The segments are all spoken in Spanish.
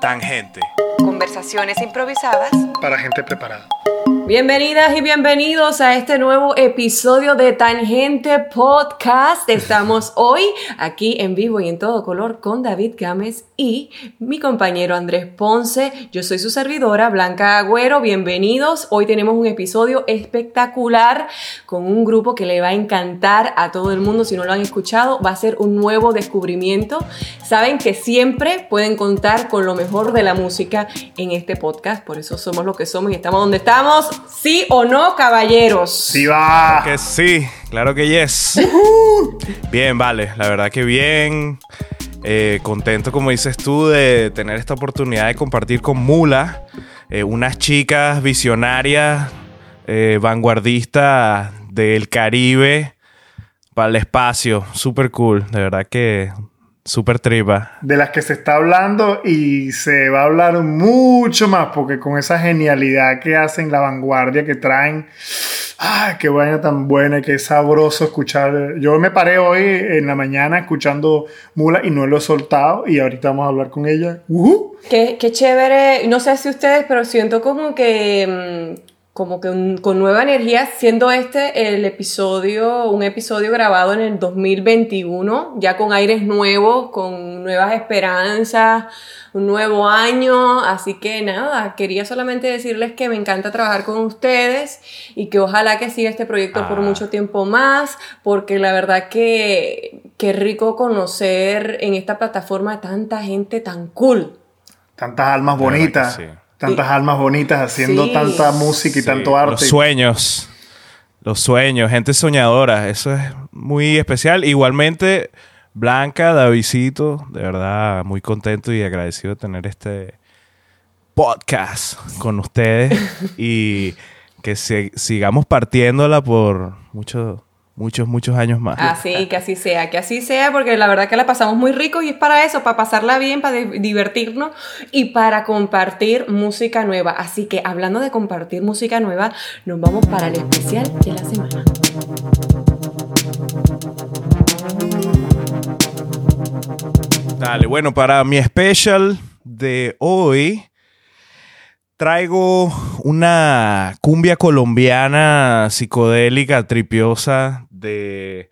Tangente. Conversaciones improvisadas para gente preparada. Bienvenidas y bienvenidos a este nuevo episodio de Tangente Podcast. Estamos hoy aquí en vivo y en todo color con David Gámez y mi compañero Andrés Ponce. Yo soy su servidora Blanca Agüero. Bienvenidos. Hoy tenemos un episodio espectacular con un grupo que le va a encantar a todo el mundo. Si no lo han escuchado, va a ser un nuevo descubrimiento. Saben que siempre pueden contar con lo mejor de la música en este podcast. Por eso somos lo que somos y estamos donde estamos. ¿Sí o no, caballeros? Sí va. Que sí, claro que yes. Bien, vale, la verdad que bien. Eh, contento, como dices tú, de tener esta oportunidad de compartir con Mula, eh, unas chicas visionarias, eh, vanguardistas del Caribe para el espacio. Súper cool, de verdad que Super tripa. De las que se está hablando y se va a hablar mucho más porque con esa genialidad que hacen, la vanguardia que traen, ¡ay, qué vaina tan buena y qué sabroso escuchar! Yo me paré hoy en la mañana escuchando Mula y no lo he soltado y ahorita vamos a hablar con ella. Qué, qué, chévere. No sé si ustedes, pero siento como que mm, como que con nueva energía, siendo este el episodio, un episodio grabado en el 2021, ya con aires nuevos, con nuevas esperanzas, un nuevo año, así que nada, quería solamente decirles que me encanta trabajar con ustedes y que ojalá que siga este proyecto por ah. mucho tiempo más, porque la verdad que qué rico conocer en esta plataforma tanta gente tan cool. Tantas almas bonitas. Tantas almas bonitas haciendo tanta música y tanto arte. Los sueños. Los sueños, gente soñadora. Eso es muy especial. Igualmente, Blanca, Davidito, de verdad, muy contento y agradecido de tener este podcast con ustedes y que sigamos partiéndola por mucho muchos, muchos años más. Así, que así sea, que así sea, porque la verdad que la pasamos muy rico y es para eso, para pasarla bien, para divertirnos y para compartir música nueva. Así que hablando de compartir música nueva, nos vamos para el especial de la semana. Dale, bueno, para mi especial de hoy traigo una cumbia colombiana psicodélica, tripiosa, de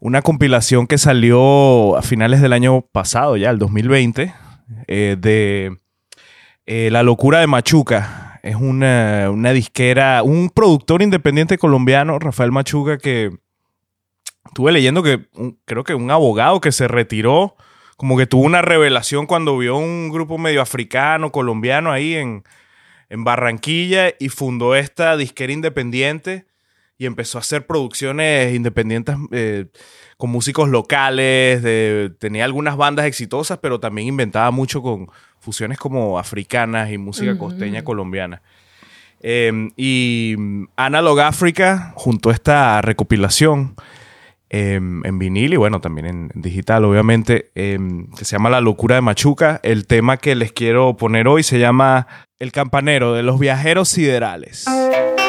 una compilación que salió a finales del año pasado, ya el 2020, eh, de eh, La locura de Machuca. Es una, disquera, un productor independiente colombiano, Rafael Machuca, que estuve leyendo que creo que un abogado que se retiró, como que tuvo una revelación cuando vio un grupo medio africano, colombiano ahí en, en Barranquilla y fundó esta disquera independiente y empezó a hacer producciones independientes eh, con músicos locales, tenía algunas bandas exitosas, pero también inventaba mucho con fusiones como africanas y música costeña colombiana. Em, y Analog Africa, junto a esta recopilación em, en vinil y bueno, también en digital, obviamente, em, que se llama La locura de Machuca. El tema que les quiero poner hoy se llama El campanero de los viajeros siderales.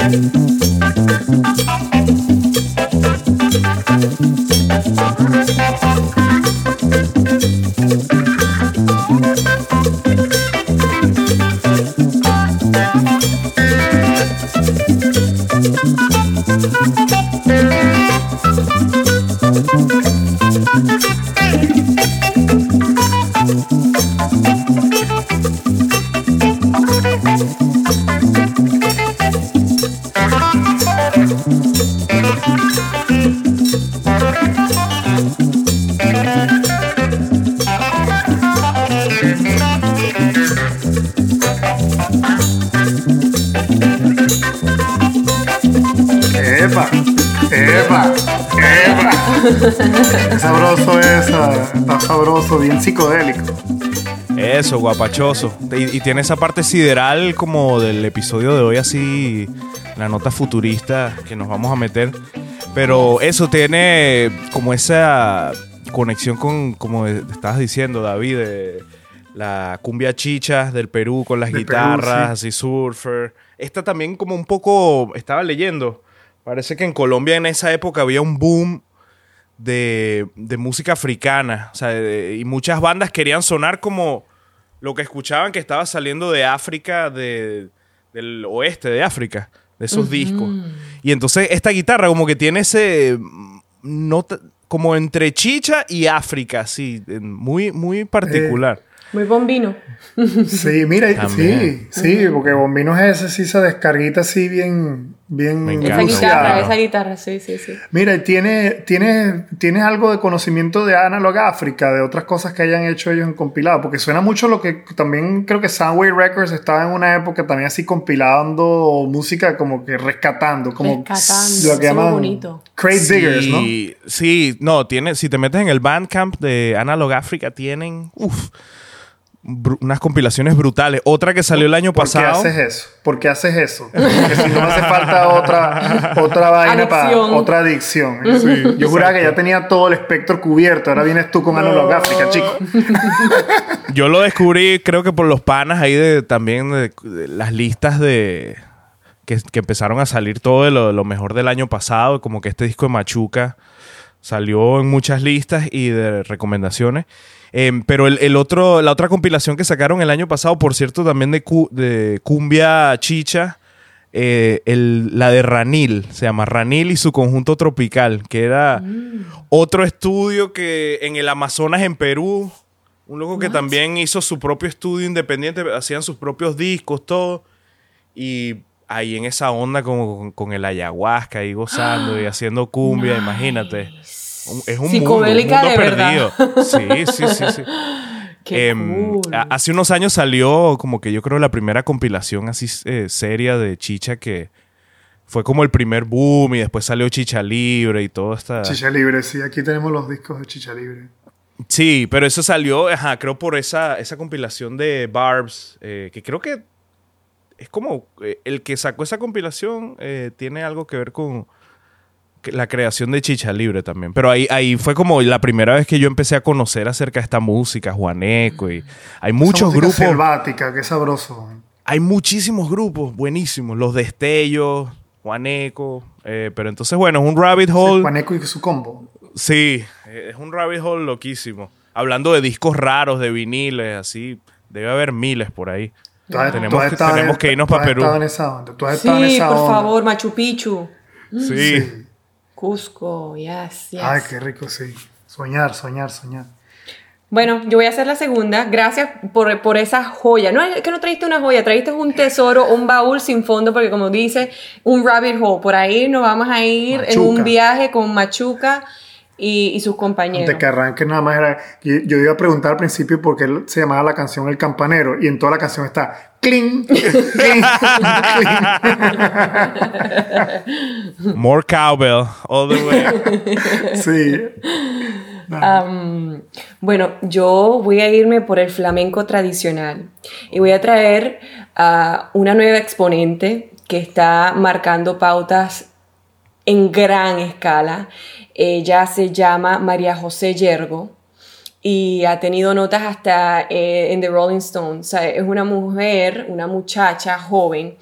Thank Qué sabroso eso, está sabroso, bien psicodélico. Eso, guapachoso. Y, y, tiene esa parte sideral como del episodio de hoy, así, la nota futurista que nos vamos a meter. Pero eso tiene como esa conexión con, como estabas diciendo, David, de la cumbia chicha del Perú con las guitarras, así surfer. Esta también como un poco, estaba leyendo, parece que en Colombia en esa época había un boom de, de música africana. O sea, de, y muchas bandas querían sonar como lo que escuchaban que estaba saliendo de África, de, del oeste de África, de esos uh -huh. discos. Y entonces esta guitarra como que tiene ese... Nota, como entre chicha y África, sí, muy, muy particular. Eh. Muy bombino. Sí, mira, También. sí, sí, porque bombino es ese, sí, se descarguita así bien, bien Me esa guitarra, esa guitarra, sí, sí, sí. Mira, ¿tiene, tiene, ¿tienes algo de conocimiento de Analog África, de otras cosas que hayan hecho ellos en compilado? Porque suena mucho lo que también creo que Soundwave Records estaba en una época también así compilando música como que rescatando, como rescatando, lo que llaman bonito. Crate sí, Diggers, ¿no? Sí, no, tiene, si te metes en el Bandcamp de Analog África, tienen, uff, unas compilaciones brutales. Otra que salió el año ¿Por pasado. ¿Por qué haces eso? ¿Por qué haces eso? Porque si no hace falta otra, otra vaina para otra adicción. Sí, Yo juraba que ya tenía todo el espectro cubierto. Ahora vienes tú con no. Analog África, chico. Yo lo descubrí, creo que por los panas ahí de también de, de las listas de. Que, que, empezaron a salir todo de lo, de lo mejor del año pasado. Como que este disco de Machuca salió en muchas listas y de recomendaciones. Eh, pero el, el, otro, la otra compilación que sacaron el año pasado, por cierto, también de, cu de cumbia chicha, eh, el, la de Ranil, se llama Ranil y su conjunto tropical, que era mm. otro estudio que en el Amazonas, en Perú, un loco What? que también hizo su propio estudio independiente, hacían sus propios discos, todo, y ahí en esa onda como con, con el ayahuasca, ahí gozando y haciendo cumbia, nice. imagínate. Es un Psicodélica mundo, un mundo de perdido. verdad. Sí, sí, sí, sí. Qué eh, cool. Hace unos años salió como que yo creo la primera compilación así eh, seria de Chicha que fue como el primer boom y después salió Chicha Libre y todo esta... Chicha Libre, sí. Aquí tenemos los discos de Chicha Libre. Sí, pero eso salió, ajá, creo por esa, esa compilación de Barbs, eh, que creo que es como eh, el que sacó esa compilación eh, tiene algo que ver con la creación de Chicha Libre también. Pero ahí, ahí fue como la primera vez que yo empecé a conocer acerca de esta música, Juaneco, y hay muchos Esa grupos. selvática, qué sabroso. Hay muchísimos grupos buenísimos, los destellos, Juaneco, eh, pero entonces bueno, es un rabbit hole. Juaneco y su combo. Sí, es un rabbit hole loquísimo. Hablando de discos raros, de viniles, así, debe haber miles por ahí. Tú has, tenemos, tú has que, estado tenemos en, que irnos para Perú. En esa onda. Tú has sí, estado en esa por onda. favor, Machu Picchu. Sí. sí. Cusco, yes, yes. Ay, qué rico, sí. Soñar, soñar, soñar. Bueno, yo voy a hacer la segunda. Gracias por, por esa joya. No es que no trajiste una joya, trajiste un tesoro, un baúl sin fondo, porque como dice, un rabbit hole. Por ahí nos vamos a ir Machuca. en un viaje con Machuca y, y, sus compañeros. Antes que arranque nada más era... Yo, yo iba a preguntar al principio por qué se llamaba la canción El Campanero y en toda la canción está... ¡Cling! cling, cling. More cowbell all the way. sí. Um, bueno, yo voy a irme por el flamenco tradicional y voy a traer a uh, una nueva exponente que está marcando pautas en gran escala. Ella se llama María José Yergo y ha tenido notas hasta eh, en The Rolling Stones. Es una mujer, una muchacha joven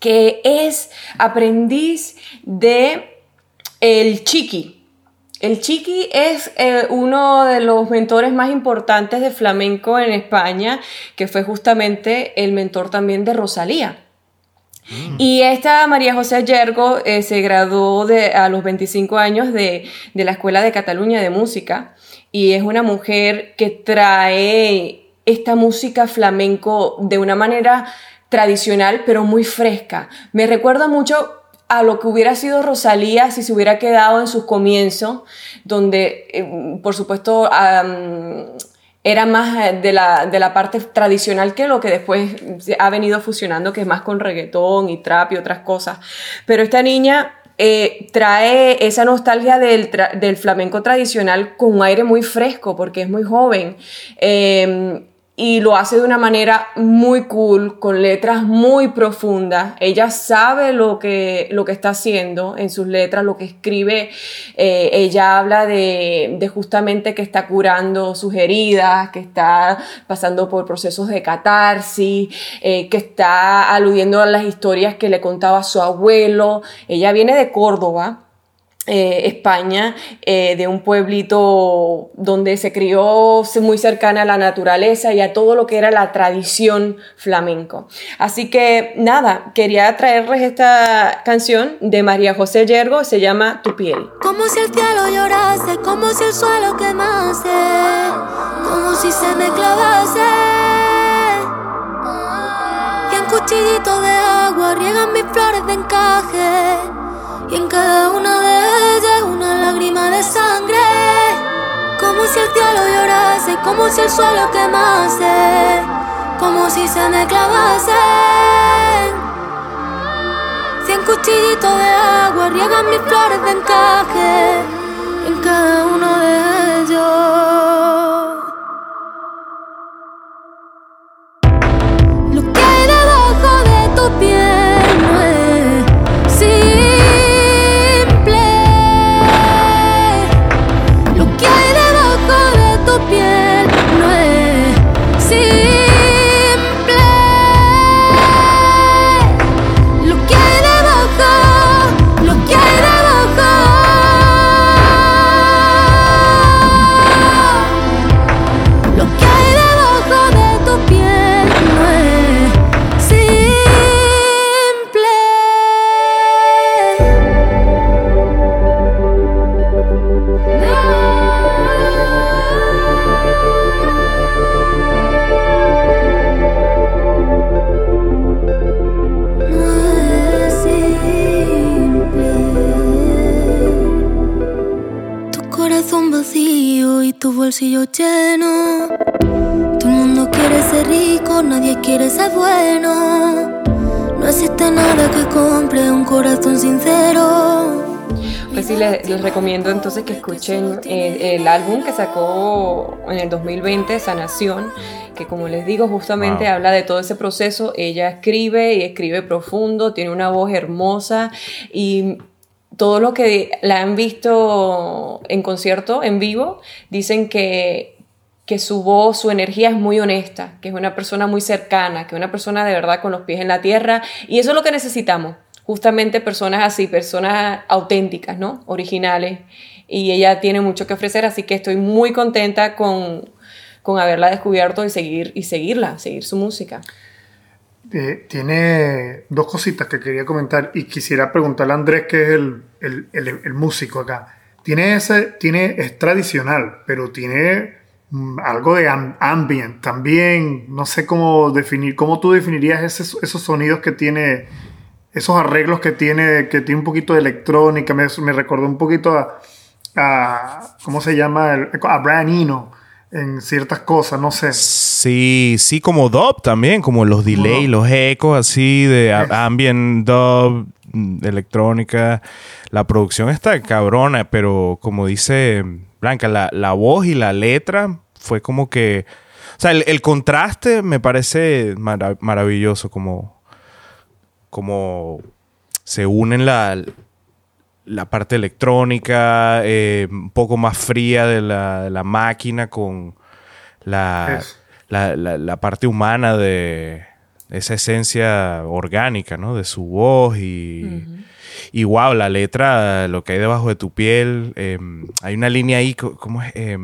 que es aprendiz de el chiqui. El chiqui es eh, uno de los mentores más importantes de flamenco en España, que fue justamente el mentor también de Rosalía. Mm. Y esta María José Yergo eh, se graduó de, a los 25 años de, de, la Escuela de Cataluña de Música y es una mujer que trae esta música flamenco de una manera tradicional pero muy fresca. Me recuerda mucho a lo que hubiera sido Rosalía si se hubiera quedado en sus comienzos, donde eh, por supuesto era más de la, de la parte tradicional que lo que después ha venido fusionando, que es más con reggaetón y trap y otras cosas. Pero esta niña eh, trae esa nostalgia del, del, flamenco tradicional con un aire muy fresco porque es muy joven. Eh, y lo hace de una manera muy cool, con letras muy profundas. Ella sabe lo que, lo que está haciendo en sus letras, lo que escribe. Eh, ella habla de, de, justamente que está curando sus heridas, que está pasando por procesos de catarsis, eh, que está aludiendo a las historias que le contaba su abuelo. Ella viene de Córdoba, eh, España, eh, de un pueblito donde se crió muy cercana a la naturaleza y a todo lo que era la tradición flamenco. Así que nada, quería traerles esta canción de María José Yergo, se llama Tu piel. Como si el cielo llorase, como si el suelo quemase, como si se me clavase. Y en cuchillito de agua riegan mis flores de encaje y en cada una de ellas una lágrima de sangre. Como si el cielo llorase, como si el suelo quemase, como si se me clavase. Cien cuchillitos de agua riegan mis flores de encaje en cada uno de ellos. Lleno. Todo el mundo quiere ser rico, nadie quiere ser bueno. No existe nada que compre un corazón sincero. Pues sí, les, les recomiendo entonces que escuchen eh, el álbum que sacó en el 2020, Sanación, que como les digo, justamente Wow. habla de todo ese proceso. Ella escribe y escribe profundo, tiene una voz hermosa y todo lo que la han visto en concierto, en vivo, dicen que, que su voz, su energía es muy honesta, que es una persona muy cercana, que es una persona de verdad con los pies en la tierra. Y eso es lo que necesitamos, justamente personas así, personas auténticas, ¿no? Originales. Y ella tiene mucho que ofrecer, así que estoy muy contenta con, con haberla descubierto y, seguir, y seguirla, seguir su música. Eh, tiene dos cositas que quería comentar y quisiera preguntarle a Andrés, que es el, el- el- músico acá. Tiene ese, tiene, es tradicional, pero tiene mm, algo de am- ambient también. No sé cómo definir, cómo tú definirías esos sonidos que tiene, esos arreglos que tiene, que tiene un poquito de electrónica. Me, me recordó un poquito a, a- ¿cómo se llama? A Brian en ciertas cosas, no sé. Sí, sí, como dub también, como los delay, dub. los ecos así de ambient dub, mm, electrónica. La producción está cabrona, pero como dice Blanca, la, la voz y la letra fue como que... O sea, el, el contraste me parece mara- maravilloso, como, como se unen la, la parte electrónica, eh, un poco más fría de la, de la máquina con la, la, la- parte humana de esa esencia orgánica, ¿no? De su voz y... Y wow, la letra, lo que hay debajo de tu piel, eh, hay una línea ahí, ¿cómo es? Eh,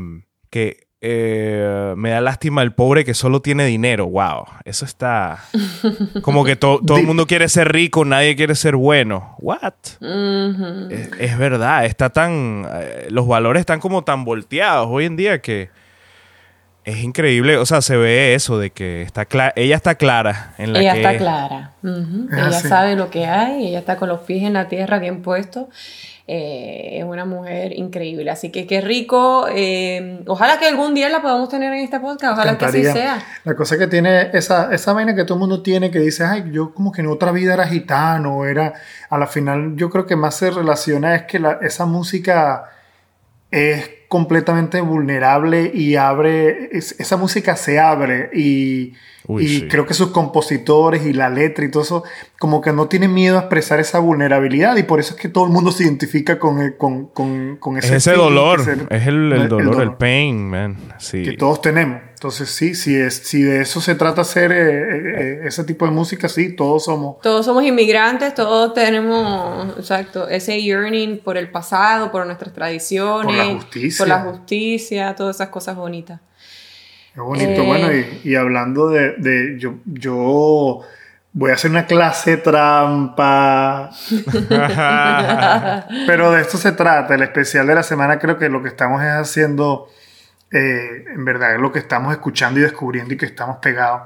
que eh, me da lástima el pobre que solo tiene dinero. Wow, eso está... Como que to- todo el mundo quiere ser rico, nadie quiere ser bueno. What? Es, es verdad, está tan. eh, los valores están como tan volteados hoy en día que es increíble. O sea, se ve eso de que está clara. Ella está clara en la Ella que. está clara. Es Ella sabe lo que hay, ella está con los pies en la tierra bien puestos. Eh, es una mujer increíble. Así que qué rico. eh, ojalá que algún día la podamos tener en este podcast. Ojalá que así sea. La cosa que tiene esa, esa vaina que todo el mundo tiene que dice, ay, yo como que en otra vida era gitano, era, a la final yo creo que más se relaciona es que la- esa música es completamente vulnerable y abre, es- esa música se abre y, Uy, y sí. creo que sus compositores y la letra y todo eso, como que no tienen miedo a expresar esa vulnerabilidad y por eso es que todo el mundo se identifica con, con, con, con Es ese dolor, es el, el dolor, el pain, man. Sí. que todos tenemos. Entonces, sí, si, es, si de eso se trata hacer eh, eh, eh, ese tipo de música, sí, todos somos. Todos somos inmigrantes, todos tenemos, exacto, ese yearning por el pasado, por nuestras tradiciones, Por la justicia. por la justicia, todas esas cosas bonitas. Es bonito. Eh. Bueno, y, y hablando de, de- yo, yo voy a hacer una clase trampa, pero de esto se trata. El especial de la semana creo que lo que estamos es haciendo, eh, en verdad, lo que estamos escuchando y descubriendo y que estamos pegados.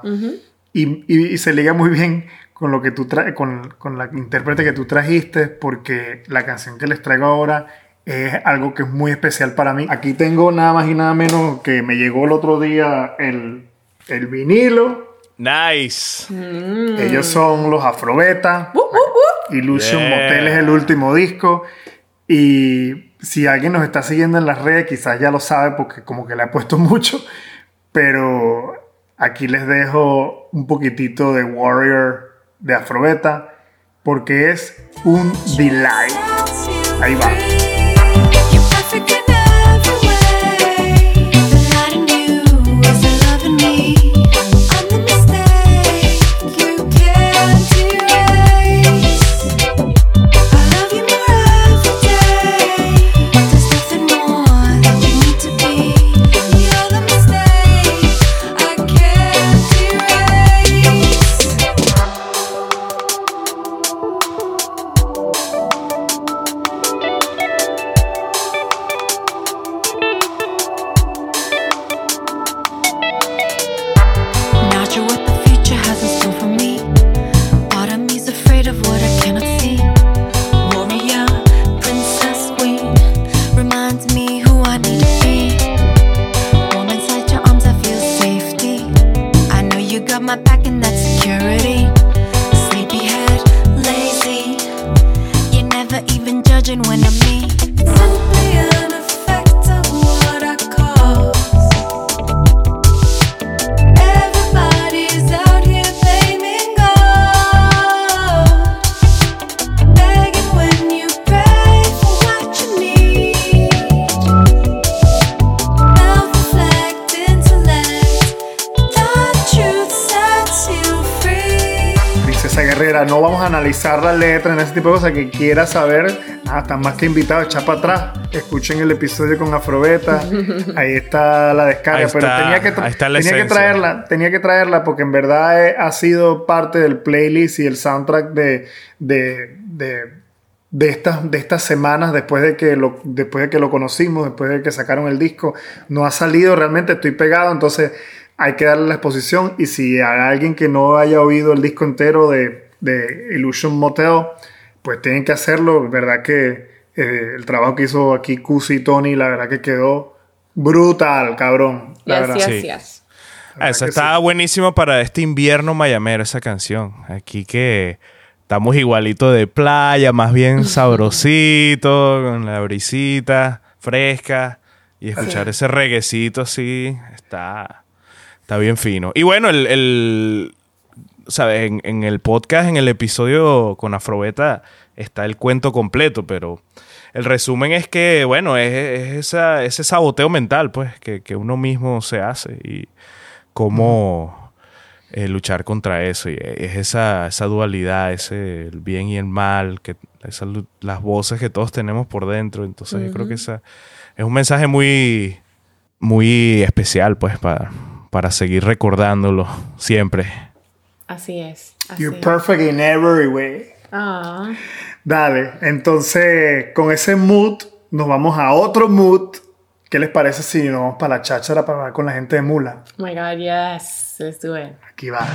Y, y- y se liga muy bien con lo que tú traes, con, con la intérprete que tú trajiste, porque la canción que les traigo ahora es algo que es muy especial para mí. Aquí tengo nada más y nada menos que me llegó el otro día el, el vinilo. Nice. Mm. Ellos son los Afrobeta. Illusion Yeah. Motel es el último disco. Y si alguien nos está siguiendo en las redes, quizás ya lo sabe porque como que le ha puesto mucho. Pero aquí les dejo un poquitito de Warrior de Afrobeta porque es un delight. Ahí va. Tipo de cosas. Que quiera saber, están más que invitados, echa para atrás. Escuchen el episodio con Afrobeta. Ahí está la descarga. Ahí pero está, tenía que, tra- ahí está la tenía que traerla, tenía que traerla porque en verdad eh, ha sido parte del playlist y el soundtrack de, de, de, de estas, de estas semanas después de, que lo, después de que lo conocimos, después de que sacaron el disco. No ha salido realmente, estoy pegado, entonces hay que darle la exposición. Y si hay alguien que no haya oído el disco entero de, de Illusion Motel, pues tienen que hacerlo. Verdad que eh, el trabajo que hizo aquí Cusi y Tony, la verdad que quedó brutal, cabrón. La Yes, verdad. yes, Sí. yes. Que está buenísima para este invierno mayamero, esa canción. Aquí que estamos igualito de playa, más bien sabrosito, con la brisita fresca. Y escuchar ese reguecito así, está, está bien fino. Y bueno, el, el- ¿sabes? En, en el podcast, en el episodio con Afrobeta, está el cuento completo, pero el resumen es que, bueno, es, es esa, ese saboteo mental, pues, que, que uno mismo se hace y cómo eh, luchar contra eso. Y es esa, esa dualidad, ese el bien y el mal, que esas las voces que todos tenemos por dentro. Entonces, yo creo que esa es un mensaje muy, muy especial, pues, para, para seguir recordándolo siempre. Así es. Así You're es. perfect in every way. Ah, Dale, entonces con ese mood nos vamos a otro mood. ¿Qué les parece si nos vamos para la cháchara para hablar con la gente de Mula? oh my God, yes. Let's do it. Aquí va.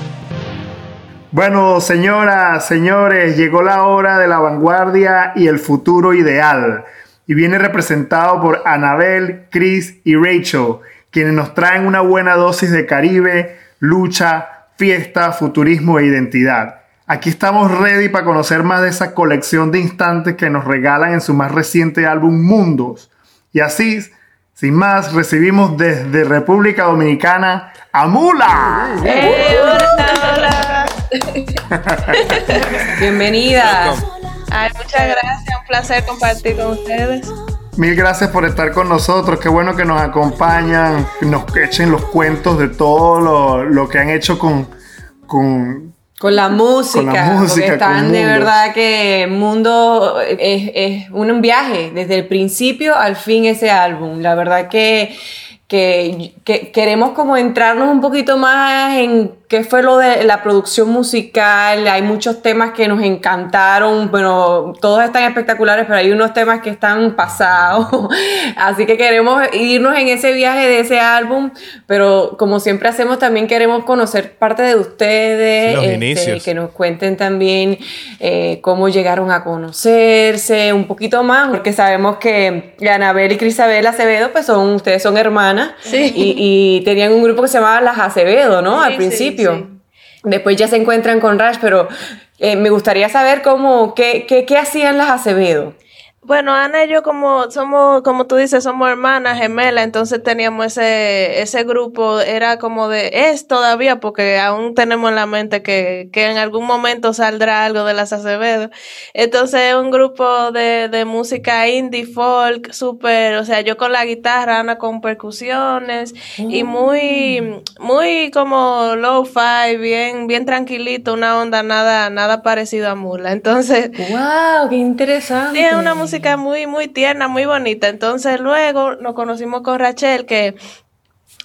Bueno, señoras, señores, llegó la hora de la vanguardia y el futuro ideal. Y viene representado por Anabel, Chris y Rachel, quienes nos traen una buena dosis de Caribe, lucha, fiesta, futurismo e identidad. Aquí estamos ready para conocer más de esa colección de instantes que nos regalan en su más reciente álbum Mundos. Y así, sin más, recibimos desde República Dominicana a Mula. ¡Eh, hola, hola! Bienvenida. Ay, muchas gracias, un placer compartir con ustedes. Mil gracias por estar con nosotros. Qué bueno que nos acompañan, nos echen los cuentos de todo lo, lo que han hecho con, con, con la música. Con la música, porque están de verdad que Mundo es, es un viaje desde el principio al fin ese álbum. La verdad que, que, que queremos como entrarnos un poquito más en qué fue lo de la producción musical. Hay muchos temas que nos encantaron. Bueno, todos están espectaculares, pero hay unos temas que están pasados. Así que queremos irnos en ese viaje de ese álbum. Pero como siempre hacemos, también queremos conocer parte de ustedes. Los este, inicios. que nos cuenten también eh, cómo llegaron a conocerse un poquito más, porque sabemos que Anabel y Crisabel Acevedo, pues son, ustedes son hermanas Sí. y, y tenían un grupo que se llamaba Las Acevedo, ¿no? Al Sí, principio. sí. Después ya se encuentran con Rash, pero eh, me gustaría saber cómo, qué, qué, qué hacían las Acevedo. Bueno, Ana y yo como somos, como tú dices, somos hermanas gemelas, entonces teníamos ese, ese grupo, era como de, es todavía, porque aún tenemos en la mente que, que en algún momento saldrá algo de las Acevedo. Entonces es un grupo de, de música indie, folk, súper, o sea, yo con la guitarra, Ana con percusiones, y muy, muy como low-fi, bien, bien tranquilito, una onda nada, nada parecido a Mula. Entonces, ¡Wow! ¡Qué interesante! Sí, es una música muy, muy tierna, muy bonita. Entonces luego nos conocimos con Rachel, que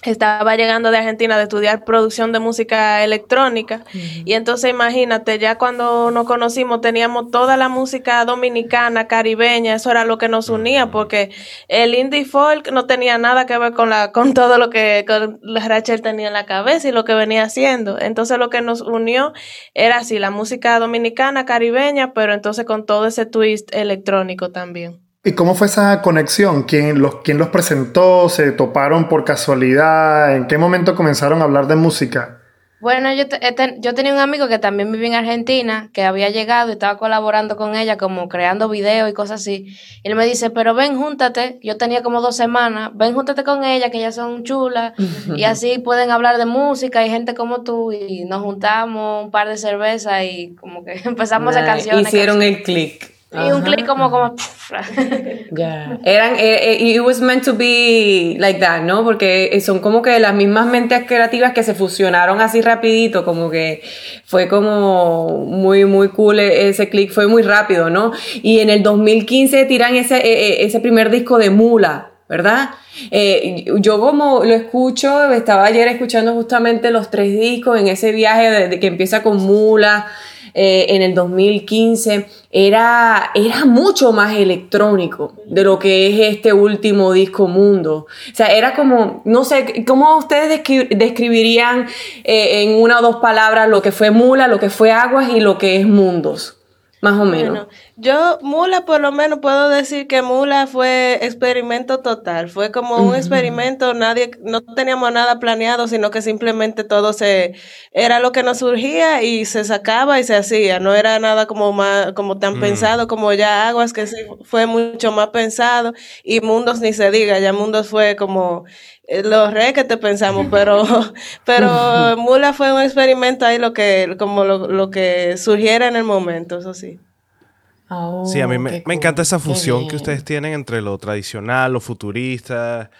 estaba llegando de Argentina de estudiar producción de música electrónica. Y entonces imagínate, ya cuando nos conocimos teníamos toda la música dominicana, caribeña, eso era lo que nos unía, porque el indie folk no tenía nada que ver con la, con todo lo que con Rachel tenía en la cabeza y lo que venía haciendo. Entonces lo que nos unió era así, la música dominicana, caribeña, pero entonces con todo ese twist electrónico también. ¿Y cómo fue esa conexión? ¿Quién los, ¿Quién los presentó? ¿Se toparon por casualidad? ¿En qué momento comenzaron a hablar de música? Bueno, yo, te- yo tenía un amigo que también vivía en Argentina, que había llegado y estaba colaborando con ella, como creando videos y cosas así. Y él me dice, pero ven, júntate. Yo tenía como dos semanas. Ven, júntate con ella, que ellas son chulas. y así pueden hablar de música y gente como tú. Y nos juntamos un par de cervezas y como que empezamos a canciones. Hicieron el click. Y un clic como, como... Ya. Eran, eh, eh, it was meant to be like that, ¿no? Porque eh, son como que las mismas mentes creativas que se fusionaron así rapidito, como que fue como muy, muy cool eh, ese click, fue muy rápido, ¿no? Y en el 2015 tiran ese, ese primer disco de Mula. ¿Verdad? Eh, yo como lo escucho, estaba ayer escuchando justamente los tres discos en ese viaje de, de que empieza con Mula, eh, en el 2015 era, era mucho más electrónico de lo que es este último disco Mundo. O sea, era como, no sé, ¿cómo ustedes descri- describirían eh, en una o dos palabras lo que fue Mula, lo que fue Aguas y lo que es Mundos? Más o menos. Bueno, yo, Mula, por lo menos puedo decir que Mula fue experimento total. Fue como un experimento, nadie, no teníamos nada planeado, sino que simplemente todo se, era lo que nos surgía y se sacaba y se hacía. No era nada como más, como tan pensado como ya Aguas, que sí fue mucho más pensado. Y Mundos ni se diga, ya Mundos fue como, los re que te pensamos, pero, pero Mula fue un experimento ahí lo que, como lo, lo que surgiera en el momento, eso sí. Oh, Sí, a mí me, me encanta esa fusión que ustedes tienen entre lo tradicional, lo futurista,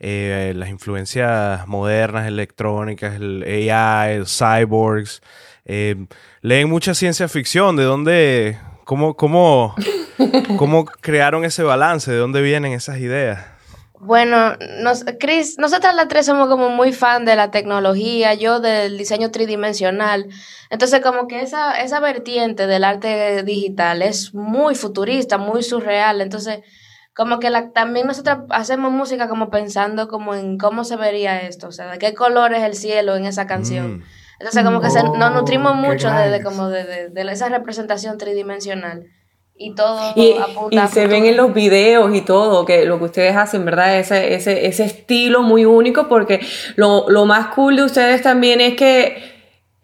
eh, las influencias modernas, electrónicas, el AI, el cyborgs. eh, leen mucha ciencia ficción. ¿De dónde, cómo, cómo, cómo crearon ese balance? ¿De dónde vienen esas ideas? Bueno, nos, Chris, nosotras las tres somos como muy fan de la tecnología, yo del diseño tridimensional. Entonces, como que esa, esa vertiente del arte digital es muy futurista, muy surreal. Entonces, como que la, también nosotras hacemos música como pensando como en cómo se vería esto, o sea, de qué color es el cielo en esa canción. Mm. Entonces como que se- nos nutrimos Oh, mucho de, de grandes. como de, de- de esa representación tridimensional. Y todo Y, apunta y se ven en los videos y todo, que lo que ustedes hacen, ¿verdad? Ese, ese, ese estilo muy único, porque lo, lo más cool de ustedes también es que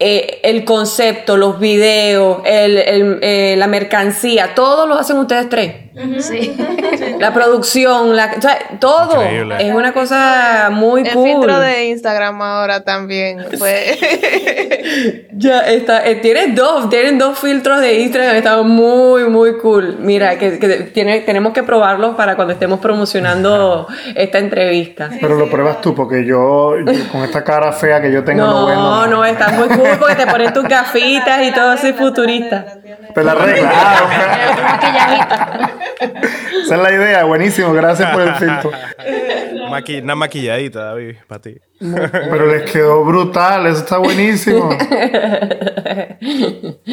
eh, el concepto, los videos, el, el, eh, la mercancía, todo lo hacen ustedes tres. Sí. La producción, la, o sea, todo. Increíble. Es una cosa muy El cool. filtro de Instagram ahora también. Pues. Ya está, eh, tienes dos, tienen dos filtros de Instagram, está muy, muy cool. Mira, que, que tiene, tenemos que probarlos para cuando estemos promocionando esta entrevista. Pero lo pruebas tú, porque yo, yo con esta cara fea que yo tengo no, No, vendo no, nada. está muy cool porque te pones tus gafitas y todo así futurista. Pero la regla. ah, Esa es la idea, buenísimo, gracias por el filtro. Maqui- una maquilladita, David, para ti. Pero les quedó brutal, eso está buenísimo.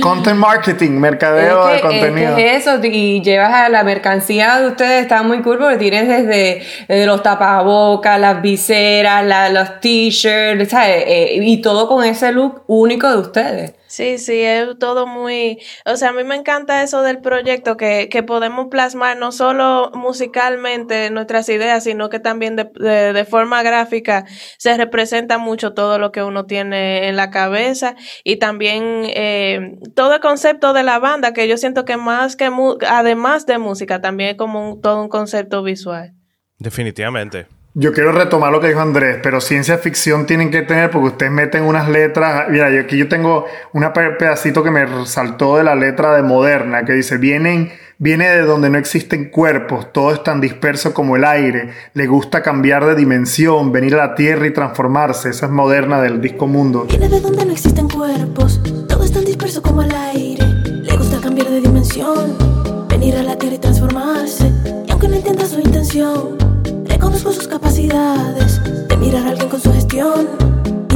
Content marketing, mercadeo de Es que- contenido. es que es eso, y llevas a la mercancía de ustedes, está muy cool porque tienes desde, desde los tapabocas, las viseras, la- los t-shirts, ¿sabes? Eh, y todo con ese look único de ustedes. Sí, sí, es todo muy... O sea, a mí me encanta eso del proyecto, que, que podemos plasmar no solo musicalmente nuestras ideas, sino que también de, de, forma gráfica se representa mucho todo lo que uno tiene en la cabeza y también eh, todo el concepto de la banda, que yo siento que más que, mu- además de música, también es como un, todo un concepto visual. Definitivamente. Yo quiero retomar lo que dijo Andrés, pero ciencia ficción tienen que tener porque ustedes meten unas letras. Mira, yo aquí yo tengo un pedacito que me saltó de la letra de Moderna que dice: Vienen, viene de donde no existen cuerpos, todo es tan disperso como el aire. Le gusta cambiar de dimensión, venir a la tierra y transformarse. Esa es Moderna del disco Mundo. Viene de donde no existen cuerpos, todo es tan disperso como el aire. Le gusta cambiar de dimensión, venir a la tierra y transformarse. Y aunque no entienda su intención, reconozco sus capacidades de mirar a alguien con su gestión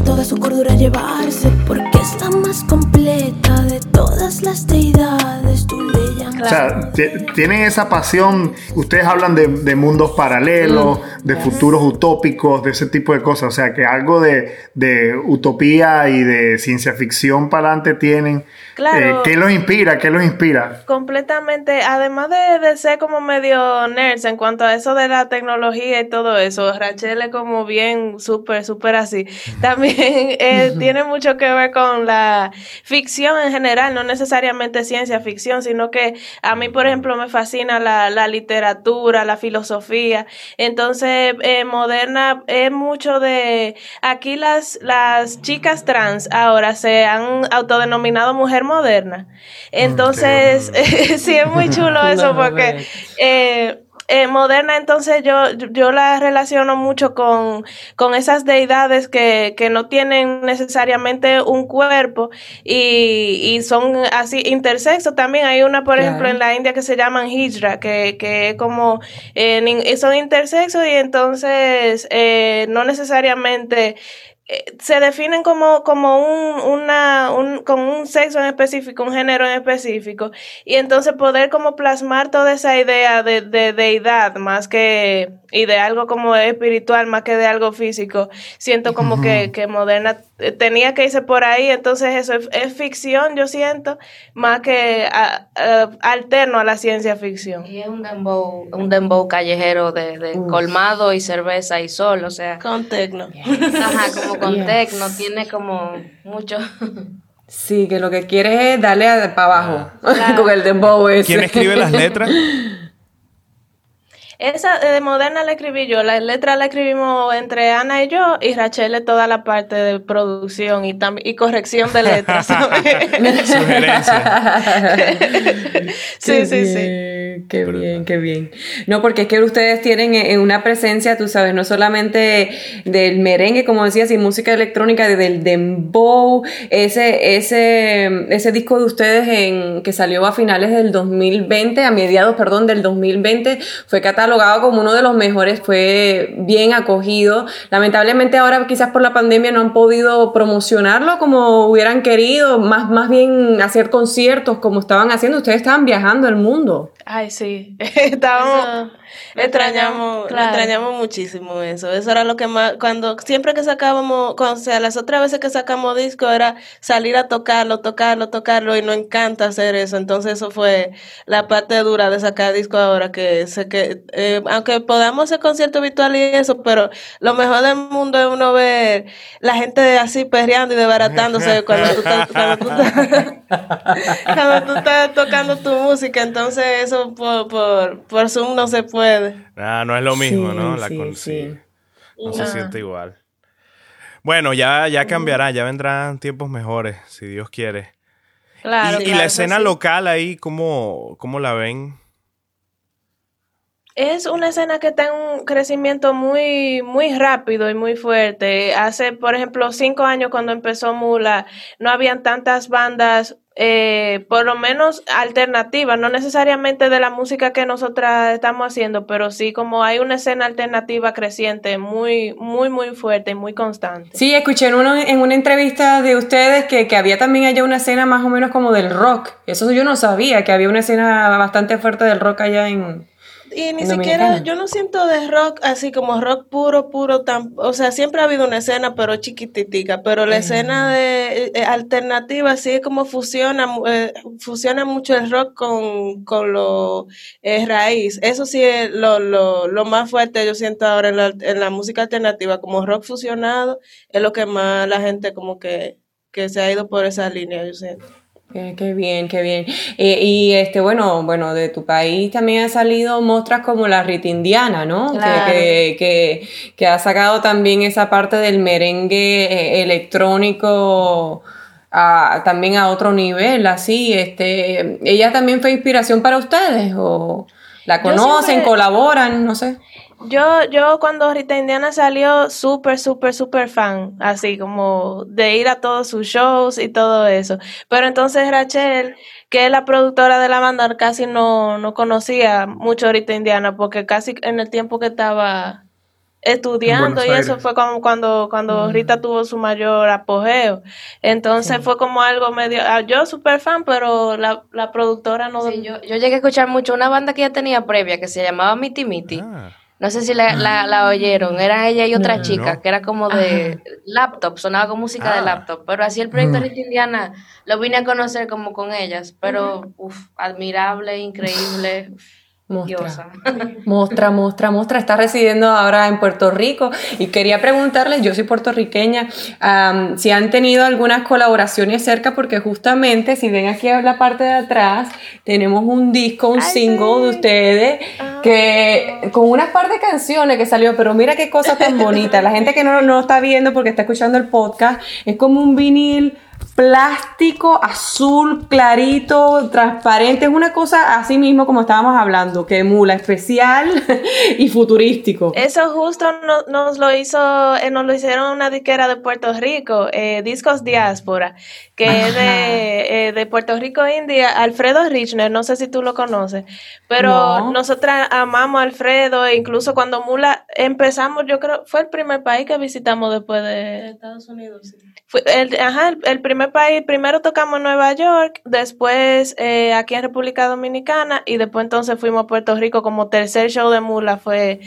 toda su cordura llevarse. Porque es la más completa de todas las deidades. Tú le llamas. O sea, ti- tienen esa pasión. Ustedes hablan de, de mundos paralelos, de futuros utópicos, de ese tipo de cosas. O sea, que algo de, de utopía y de ciencia ficción para adelante tienen. Claro. Eh, ¿Qué los inspira? ¿Qué los inspira? Completamente, además de, de ser como medio nerds en cuanto a eso de la tecnología y todo eso, Rachel es como bien súper, súper así. También eh, tiene mucho que ver con la ficción en general, no necesariamente ciencia ficción, sino que a mí, por ejemplo, me fascina la, la literatura, la filosofía. Entonces, eh, Moderna es mucho de... Aquí las, las chicas trans ahora se han autodenominado mujer moderna. Entonces, sí es muy chulo eso porque eh, eh, moderna, entonces yo, yo la relaciono mucho con, con esas deidades que, que no tienen necesariamente un cuerpo y, y son así intersexo también. Hay una, por Claro. ejemplo, en la India que se llaman Hijra, que, que es como eh, son intersexos y entonces eh, no necesariamente se definen como, como un, una, un, con un sexo en específico, un género en específico, y entonces poder como plasmar toda esa idea de, de deidad más que, y de algo como espiritual más que de algo físico, siento como que, que Moderna eh, tenía que irse por ahí, entonces eso es, es ficción, yo siento, más que a- a- alterno a la ciencia ficción. Y es un dembow, un dembow callejero de, de colmado y cerveza y sol, o sea, Con tecno. ajá, como con Yeah. tecno, tiene como mucho. Sí, que lo que quieres es darle para abajo Claro. con el dembow ese. ¿Quién escribe las letras? Esa eh, de Moderna la escribí yo, la letra la escribimos entre Ana y yo y Rachel es toda la parte de producción y, y corrección de letras. Sugerencia. sí, Qué sí, sí. Qué bien, qué bien. No, porque es que ustedes tienen eh, una presencia, tú sabes, no solamente del merengue, como decías, y música electrónica, del dembow, ese, ese, ese disco de ustedes en, que salió a finales del 2020, a mediados, perdón, del 2020, fue catalogado como uno de los mejores, fue bien acogido. Lamentablemente ahora quizás por la pandemia no han podido promocionarlo como hubieran querido, más, más bien hacer conciertos como estaban haciendo, ustedes estaban viajando el mundo. Ay, sí. Estábamos, extrañamos, Claro. extrañamos muchísimo eso. Eso era lo que más, cuando, siempre que sacábamos, cuando, o sea, las otras veces que sacamos disco era salir a tocarlo, tocarlo, tocarlo y nos encanta hacer eso. Entonces eso fue la parte dura de sacar disco ahora, que sé que, eh, aunque podamos hacer conciertos virtuales y eso, pero lo mejor del mundo es uno ver la gente así perreando y desbaratándose cuando tú estás, cuando tú estás, cuando tú estás tocando tu música. Entonces eso por, por, por Zoom no se puede. Ah, no es lo mismo, Sí, ¿no? La sí, con- sí. No se siente igual. Bueno, ya, ya cambiará, ya vendrán tiempos mejores, si Dios quiere. Claro, y, la escena sí. local ahí, ¿cómo, ¿cómo la ven? Es una escena que está en un crecimiento muy, muy rápido y muy fuerte. Hace, por ejemplo, cinco años cuando empezó Mula, no habían tantas bandas, eh, por lo menos alternativas, no necesariamente de la música que nosotras estamos haciendo, pero sí como hay una escena alternativa creciente, muy, muy, muy fuerte y muy constante. Sí, escuché en, uno- en una entrevista de ustedes que, que había también allá una escena más o menos como del rock. Eso yo no sabía, que había una escena bastante fuerte del rock allá en... Y ni siquiera, yo no siento de rock así como rock puro, puro, tan, o sea, siempre ha habido una escena, pero chiquititica, pero la escena de eh, alternativa sí es como fusiona, eh, fusiona mucho el rock con, con lo eh, raíz. Eso sí es lo, lo, lo más fuerte yo siento ahora en la, en la música alternativa, como rock fusionado, es lo que más la gente como que, que se ha ido por esa línea, yo siento. Qué, qué bien, qué bien. Eh, y este, bueno, bueno, de tu país también han salido muestras como la Rita Indiana, ¿no? Que- Claro. Que, que, que ha sacado también esa parte del merengue eh, electrónico a- también a otro nivel, así. Este, ¿ella también fue inspiración para ustedes? ¿O la conocen, siempre- colaboran? No sé. Yo, yo cuando Rita Indiana salió, súper, súper, súper fan, así como de ir a todos sus shows y todo eso. Pero entonces Rachel, que es la productora de la banda, casi no, no conocía mucho a Rita Indiana, porque casi en el tiempo que estaba estudiando y eso fue como cuando, cuando Rita tuvo su mayor apogeo. Entonces fue como algo medio, ah, yo súper fan, pero la, la productora no... Sí, yo, yo llegué a escuchar mucho una banda que ya tenía previa que se llamaba Miti Miti. Ah, No sé si la, la, la oyeron, era ella y otra chica, No. que era como de laptop, sonaba con música de Ah. laptop, pero así el proyecto Rita Indiana lo vine a conocer como con ellas, pero uf, admirable, increíble, Mostra. Mostra, Mostra, Mostra. Está residiendo ahora en Puerto Rico. Y quería preguntarles, yo soy puertorriqueña, si han tenido algunas colaboraciones cerca porque justamente si ven aquí en la parte de atrás tenemos un disco, un Ay, single sí. de ustedes que con unas par de canciones que salió, pero mira qué cosa tan bonita, la gente que no, no está viendo porque está escuchando el podcast, es como un vinil plástico azul clarito, transparente, es una cosa así mismo como estábamos hablando, que emula especial y futurístico. Eso justo no- nos lo hizo, eh, nos lo hicieron una disquera de Puerto Rico, eh, Discos Diáspora, que es de, eh, de Puerto Rico, India, Alfredo Richner, no sé si tú lo conoces, pero No. nosotras amamos a Alfredo, e incluso cuando Mula empezamos, yo creo, fue el primer país que visitamos después de Estados Unidos. Fue el, ajá, el, el primer país, primero tocamos en Nueva York, después eh, aquí en República Dominicana y después entonces fuimos a Puerto Rico como tercer show de Mula, fue,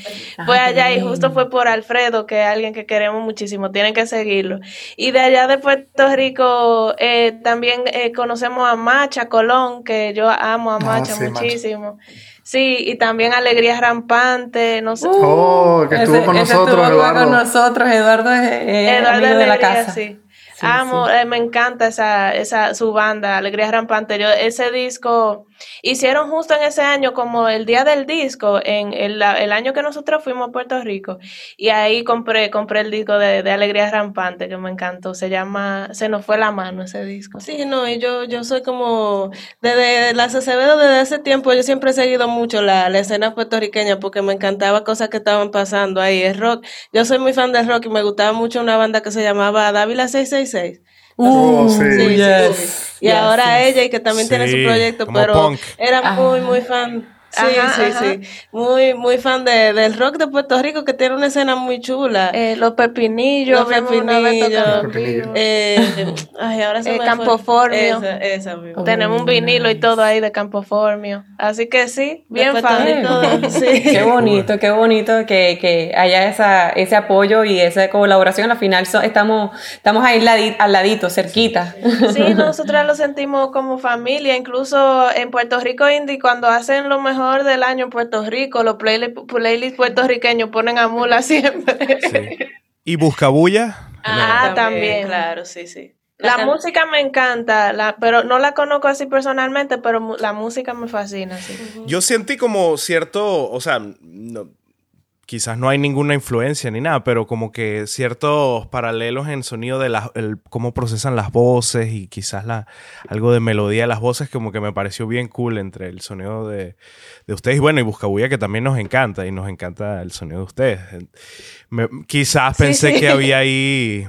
fue allá y justo fue por Alfredo, que es alguien que queremos muchísimo, tienen que seguirlo. Y de allá de Puerto Rico eh, también eh, conocemos a Macha Colón, que yo amo a Macha sí, Macha. muchísimo. Sí, y también Alegría Rampante, no sé. Oh, que estuvo Ese- con nosotros, estuvo Eduardo. con nosotros, Eduardo es, es Eduardo amigo de la Alegría, casa. sí. Amo, eh, me encanta esa, esa, su banda, Alegría Rampante. Yo, ese disco, hicieron justo en ese año, como el día del disco, en el, la- el año que nosotros fuimos a Puerto Rico. Y ahí compré, compré el disco de, de Alegría Rampante, que me encantó. Se llama, se nos fue la mano ese disco. Sí, no, y yo, yo soy como, desde las Acevedo, desde ese tiempo, yo siempre he seguido mucho la, la escena puertorriqueña porque me encantaba cosas que estaban pasando ahí. El rock, yo soy muy fan del rock y me gustaba mucho una banda que se llamaba Dávila 666. Oh, sí. Sí, sí, yes, sí. Y yes, ahora yes. ella, y que también tiene su proyecto, como pero punk. era Ah. muy, muy fan. Sí, sí, sí. Muy, muy fan de, del rock de Puerto Rico, que tiene una escena muy chula. Eh, los pepinillos, Los pepinillos. Los. Eh, ay, ahora se Eh, me fue. Campoformio. Esa, esa misma. Tenemos un vinilo y todo ahí de Campoformio. Así que sí, bien fan. Rico. Sí. Qué bonito, qué bonito que, que haya esa, ese apoyo y esa colaboración. Al final so- estamos, estamos ahí ladi- al ladito, cerquita. Sí, nosotras lo sentimos como familia, incluso en Puerto Rico Indie, cuando hacen lo mejor del año en Puerto Rico, los playlists playlist puertorriqueños ponen a Mula siempre. Sí. ¿Y Buscabulla? Ah, también, también, claro, sí, sí. La música me encanta, la, pero no la conozco así personalmente, pero la música me fascina, sí. Yo sentí como cierto, o sea, no- quizás no hay ninguna influencia ni nada, pero como que ciertos paralelos en sonido de las, el- cómo procesan las voces y quizás la, algo de melodía de las voces, como que me pareció bien cool entre el sonido de, de ustedes y bueno, y Buscabulla que también nos encanta y nos encanta el sonido de ustedes. Me- quizás pensé sí. que había ahí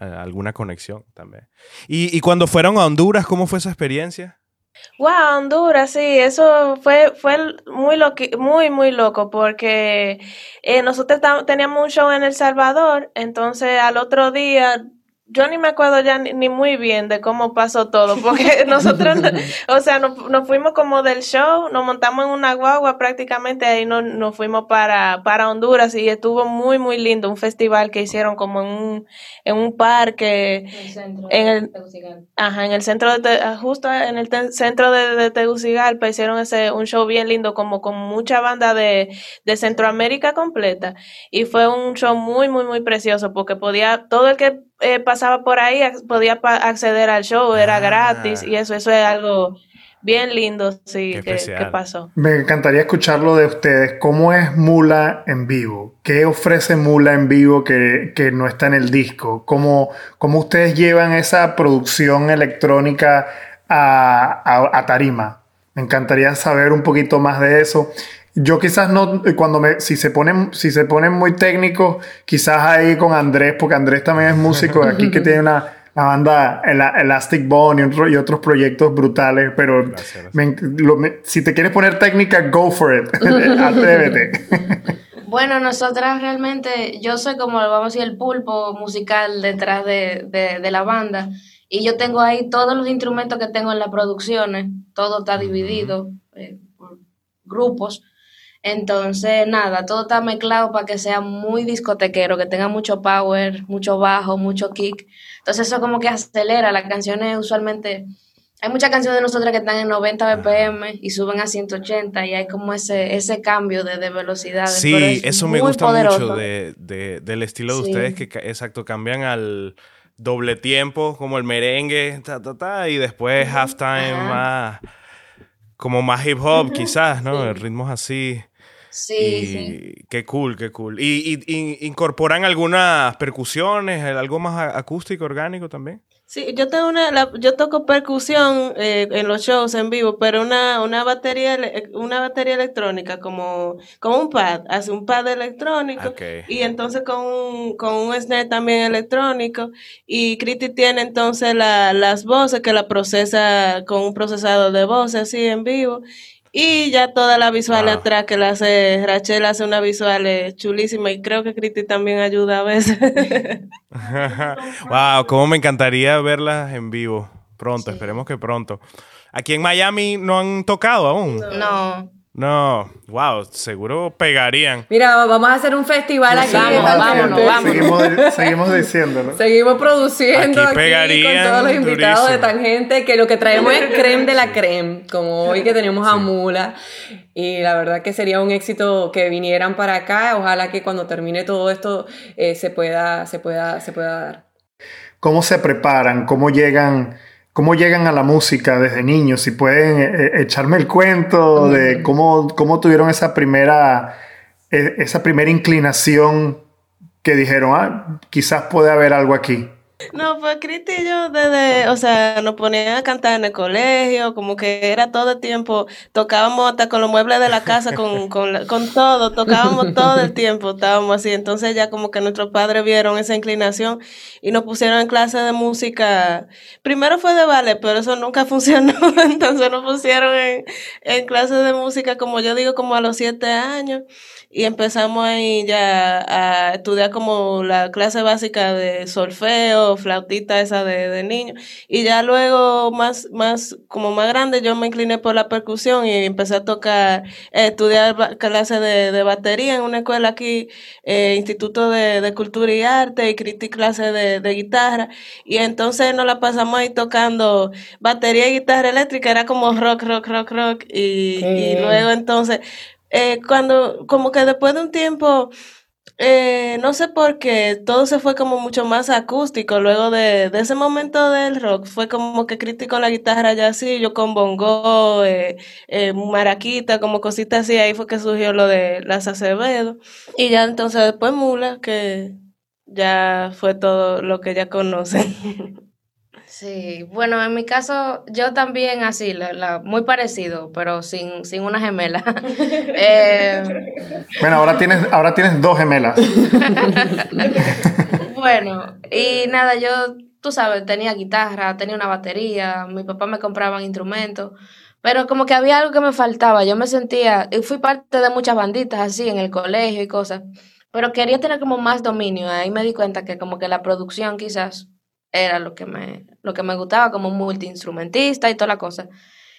eh, alguna conexión también. Y, y cuando fueron a Honduras, ¿cómo fue esa experiencia? Wow, Honduras, sí, eso fue, fue muy, muy, muy loco porque eh, nosotros teníamos un show en El Salvador, entonces al otro día, yo ni me acuerdo ya ni, ni muy bien de cómo pasó todo, porque nosotros, no- o sea, nos, nos fuimos como del show, nos montamos en una guagua prácticamente, ahí nos, nos fuimos para, para Honduras y estuvo muy, muy lindo, un festival que hicieron como en un, en un parque. En el- Ajá, en el centro de, ah, justo en el te- centro de, de Tegucigalpa hicieron ese, un show bien lindo, como con mucha banda de, de Centroamérica completa. Y fue un show muy, muy, muy precioso, porque podía, todo el que eh, pasaba por ahí podía pa- acceder al show, era Ah. gratis, y eso, eso es algo bien lindo, sí, Qué que, pasó. Me encantaría escucharlo de ustedes. ¿Cómo es Mula en vivo? ¿Qué ofrece Mula en vivo que, que no está en el disco? ¿Cómo, cómo ustedes llevan esa producción electrónica a, a- a tarima? Me encantaría saber un poquito más de eso. Yo quizás no, cuando me, si se ponen, si se ponen muy técnicos, quizás ahí con Andrés, porque Andrés también es músico aquí que tiene una, la banda Ela- Elastic Bone y, otro- y otros proyectos brutales, pero Gracias. me- lo- me- si te quieres poner técnica, go for it. Atrévete. Bueno, nosotras realmente, yo soy como, vamos a decir, el pulpo musical detrás de, de, de la banda. Y yo tengo ahí todos los instrumentos que tengo en las producciones, todo está dividido eh, por grupos. Entonces, nada, todo está mezclado para que sea muy discotequero, que tenga mucho power, mucho bajo, mucho kick. Entonces, eso como que acelera. Las canciones usualmente hay muchas canciones de nosotras que están en 90 BPM y suben a 180 y hay como ese, ese cambio de, de velocidades. pero Sí, es eso me gusta poderoso. mucho de, de- del estilo de Sí. ustedes, que exacto, cambian al doble tiempo, como el merengue, ta, ta, ta, y después halftime más, como más hip hop quizás, ¿no? El ritmo es así. Sí, y sí. qué cool, qué cool. ¿Y, y- y incorporan algunas percusiones, algo más acústico, orgánico también? Sí, yo tengo una, la- yo toco percusión eh, en los shows en vivo, pero una, una batería, ele- una batería electrónica como, como un pad, hace un pad electrónico Ok. y entonces con un, con un snare también electrónico y Criti tiene entonces la- las voces que la procesa con un procesador de voces así en vivo y ya toda la visual Wow. atrás que la hace, Rachel hace una visual eh, chulísima y creo que Criti también ayuda a veces. wow, cómo me encantaría verlas en vivo. Pronto, esperemos que pronto. Aquí en Miami no han tocado aún. No. No, wow, seguro pegarían. Mira, vamos a hacer un festival aquí. Vamos, de vámonos, vámonos. Seguimos, seguimos diciéndolo. Seguimos produciendo Aquí aquí, pegarían con todos los invitados de durísimo. Tangente, que lo que traemos es creme de la creme, como hoy que tenemos a Mula. Y la verdad que sería un éxito que vinieran para acá. Ojalá que cuando termine todo esto eh, se, pueda, se, pueda, se pueda dar. ¿Cómo se preparan? ¿Cómo llegan, cómo llegan a la música desde niños? Si pueden eh, eh, echarme el cuento de cómo, cómo tuvieron esa primera, eh, esa primera inclinación que dijeron, ah, quizás puede haber algo aquí. No, pues Cristi y yo desde, o sea, nos ponían a cantar en el colegio, como que era todo el tiempo, tocábamos hasta con los muebles de la casa, con, con, la- con todo, tocábamos todo el tiempo, estábamos así. Entonces ya como que nuestros padres vieron esa inclinación y nos pusieron en clase de música. Primero fue de ballet, pero eso nunca funcionó, entonces nos pusieron en, en clases de música, como yo digo, como a los siete años. Y empezamos ahí ya a estudiar como la clase básica de solfeo, flautita esa de, de niño. Y ya luego, más, más, como más grande, yo me incliné por la percusión y empecé a tocar, eh, estudiar ba- clase de, de batería en una escuela aquí, eh, Instituto de, de Cultura y Arte, y Cristi clase de, de guitarra. Y entonces nos la pasamos ahí tocando batería y guitarra eléctrica, era como rock, rock, rock, rock. Y, y luego entonces, eh, cuando, como que después de un tiempo, eh, no sé por qué, todo se fue como mucho más acústico. Luego de, de ese momento del rock, fue como que Cristi con la guitarra ya así, yo con bongo, eh, eh, maraquita, como cositas así. Ahí fue que surgió lo de las Acevedo. Y ya entonces después Mula, que ya fue todo lo que ya conocen. Sí, bueno, en mi caso, yo también así, la, la- muy parecido, pero sin, sin una gemela. Eh, Bueno, ahora tienes, ahora tienes dos gemelas. bueno, y nada, yo, tú sabes, tenía guitarra, tenía una batería, mi papá me compraban instrumentos, pero como que había algo que me faltaba, yo me sentía, y fui parte de muchas banditas así en el colegio y cosas, pero quería tener como más dominio, ahí me di cuenta que como que la producción quizás era lo que me, lo que me gustaba como multiinstrumentista y toda la cosa.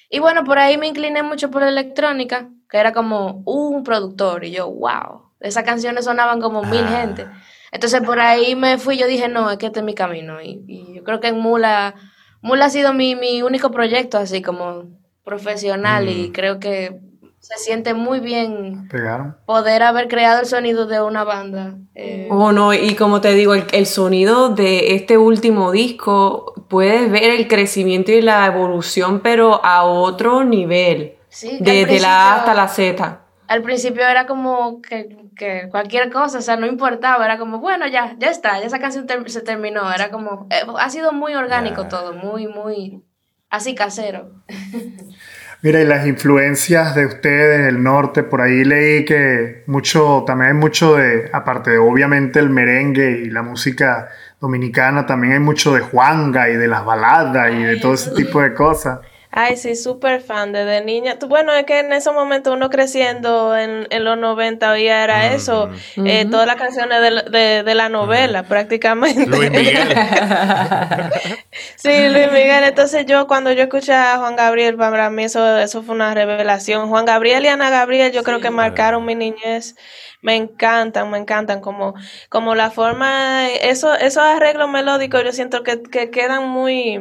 Y bueno, por ahí me incliné mucho por la electrónica, que era como un productor, y yo, wow, esas canciones sonaban como mil Ah. gente. Entonces por ahí me fui, yo dije, no, es que este es mi camino. Y, y yo creo que en Mula, Mula ha sido mi, mi único proyecto así como profesional y creo que se siente muy bien Pegaron. poder haber creado el sonido de una banda. eh, Oh, no, y como te digo, el, el sonido de este último disco, puedes ver el crecimiento y la evolución, pero a otro nivel. Sí, Desde la A hasta la Z. Al principio era como que, que cualquier cosa, o sea, no importaba, era como, bueno, ya, ya está, ya esa canción ter- se terminó, era como, eh, ha sido muy orgánico todo, muy, muy, así casero. Mira, y las influencias de ustedes, el norte, por ahí leí que mucho, también hay mucho de, aparte de obviamente el merengue y la música dominicana, también hay mucho de Juanga y de las baladas y de todo ese tipo de cosas. Ay, sí, súper fan desde niña. Bueno, es que en ese momento uno creciendo en, en los 90 oía era eso, eh, todas las canciones de, la- de, de la novela prácticamente. Luis Miguel. Sí, Luis Miguel. Entonces yo cuando yo escuché a Juan Gabriel, para mí eso, eso fue una revelación. Juan Gabriel y Ana Gabriel yo creo que marcaron mi niñez. Me encantan, me encantan como, como la forma, eso, esos arreglos melódicos yo siento que, que quedan muy,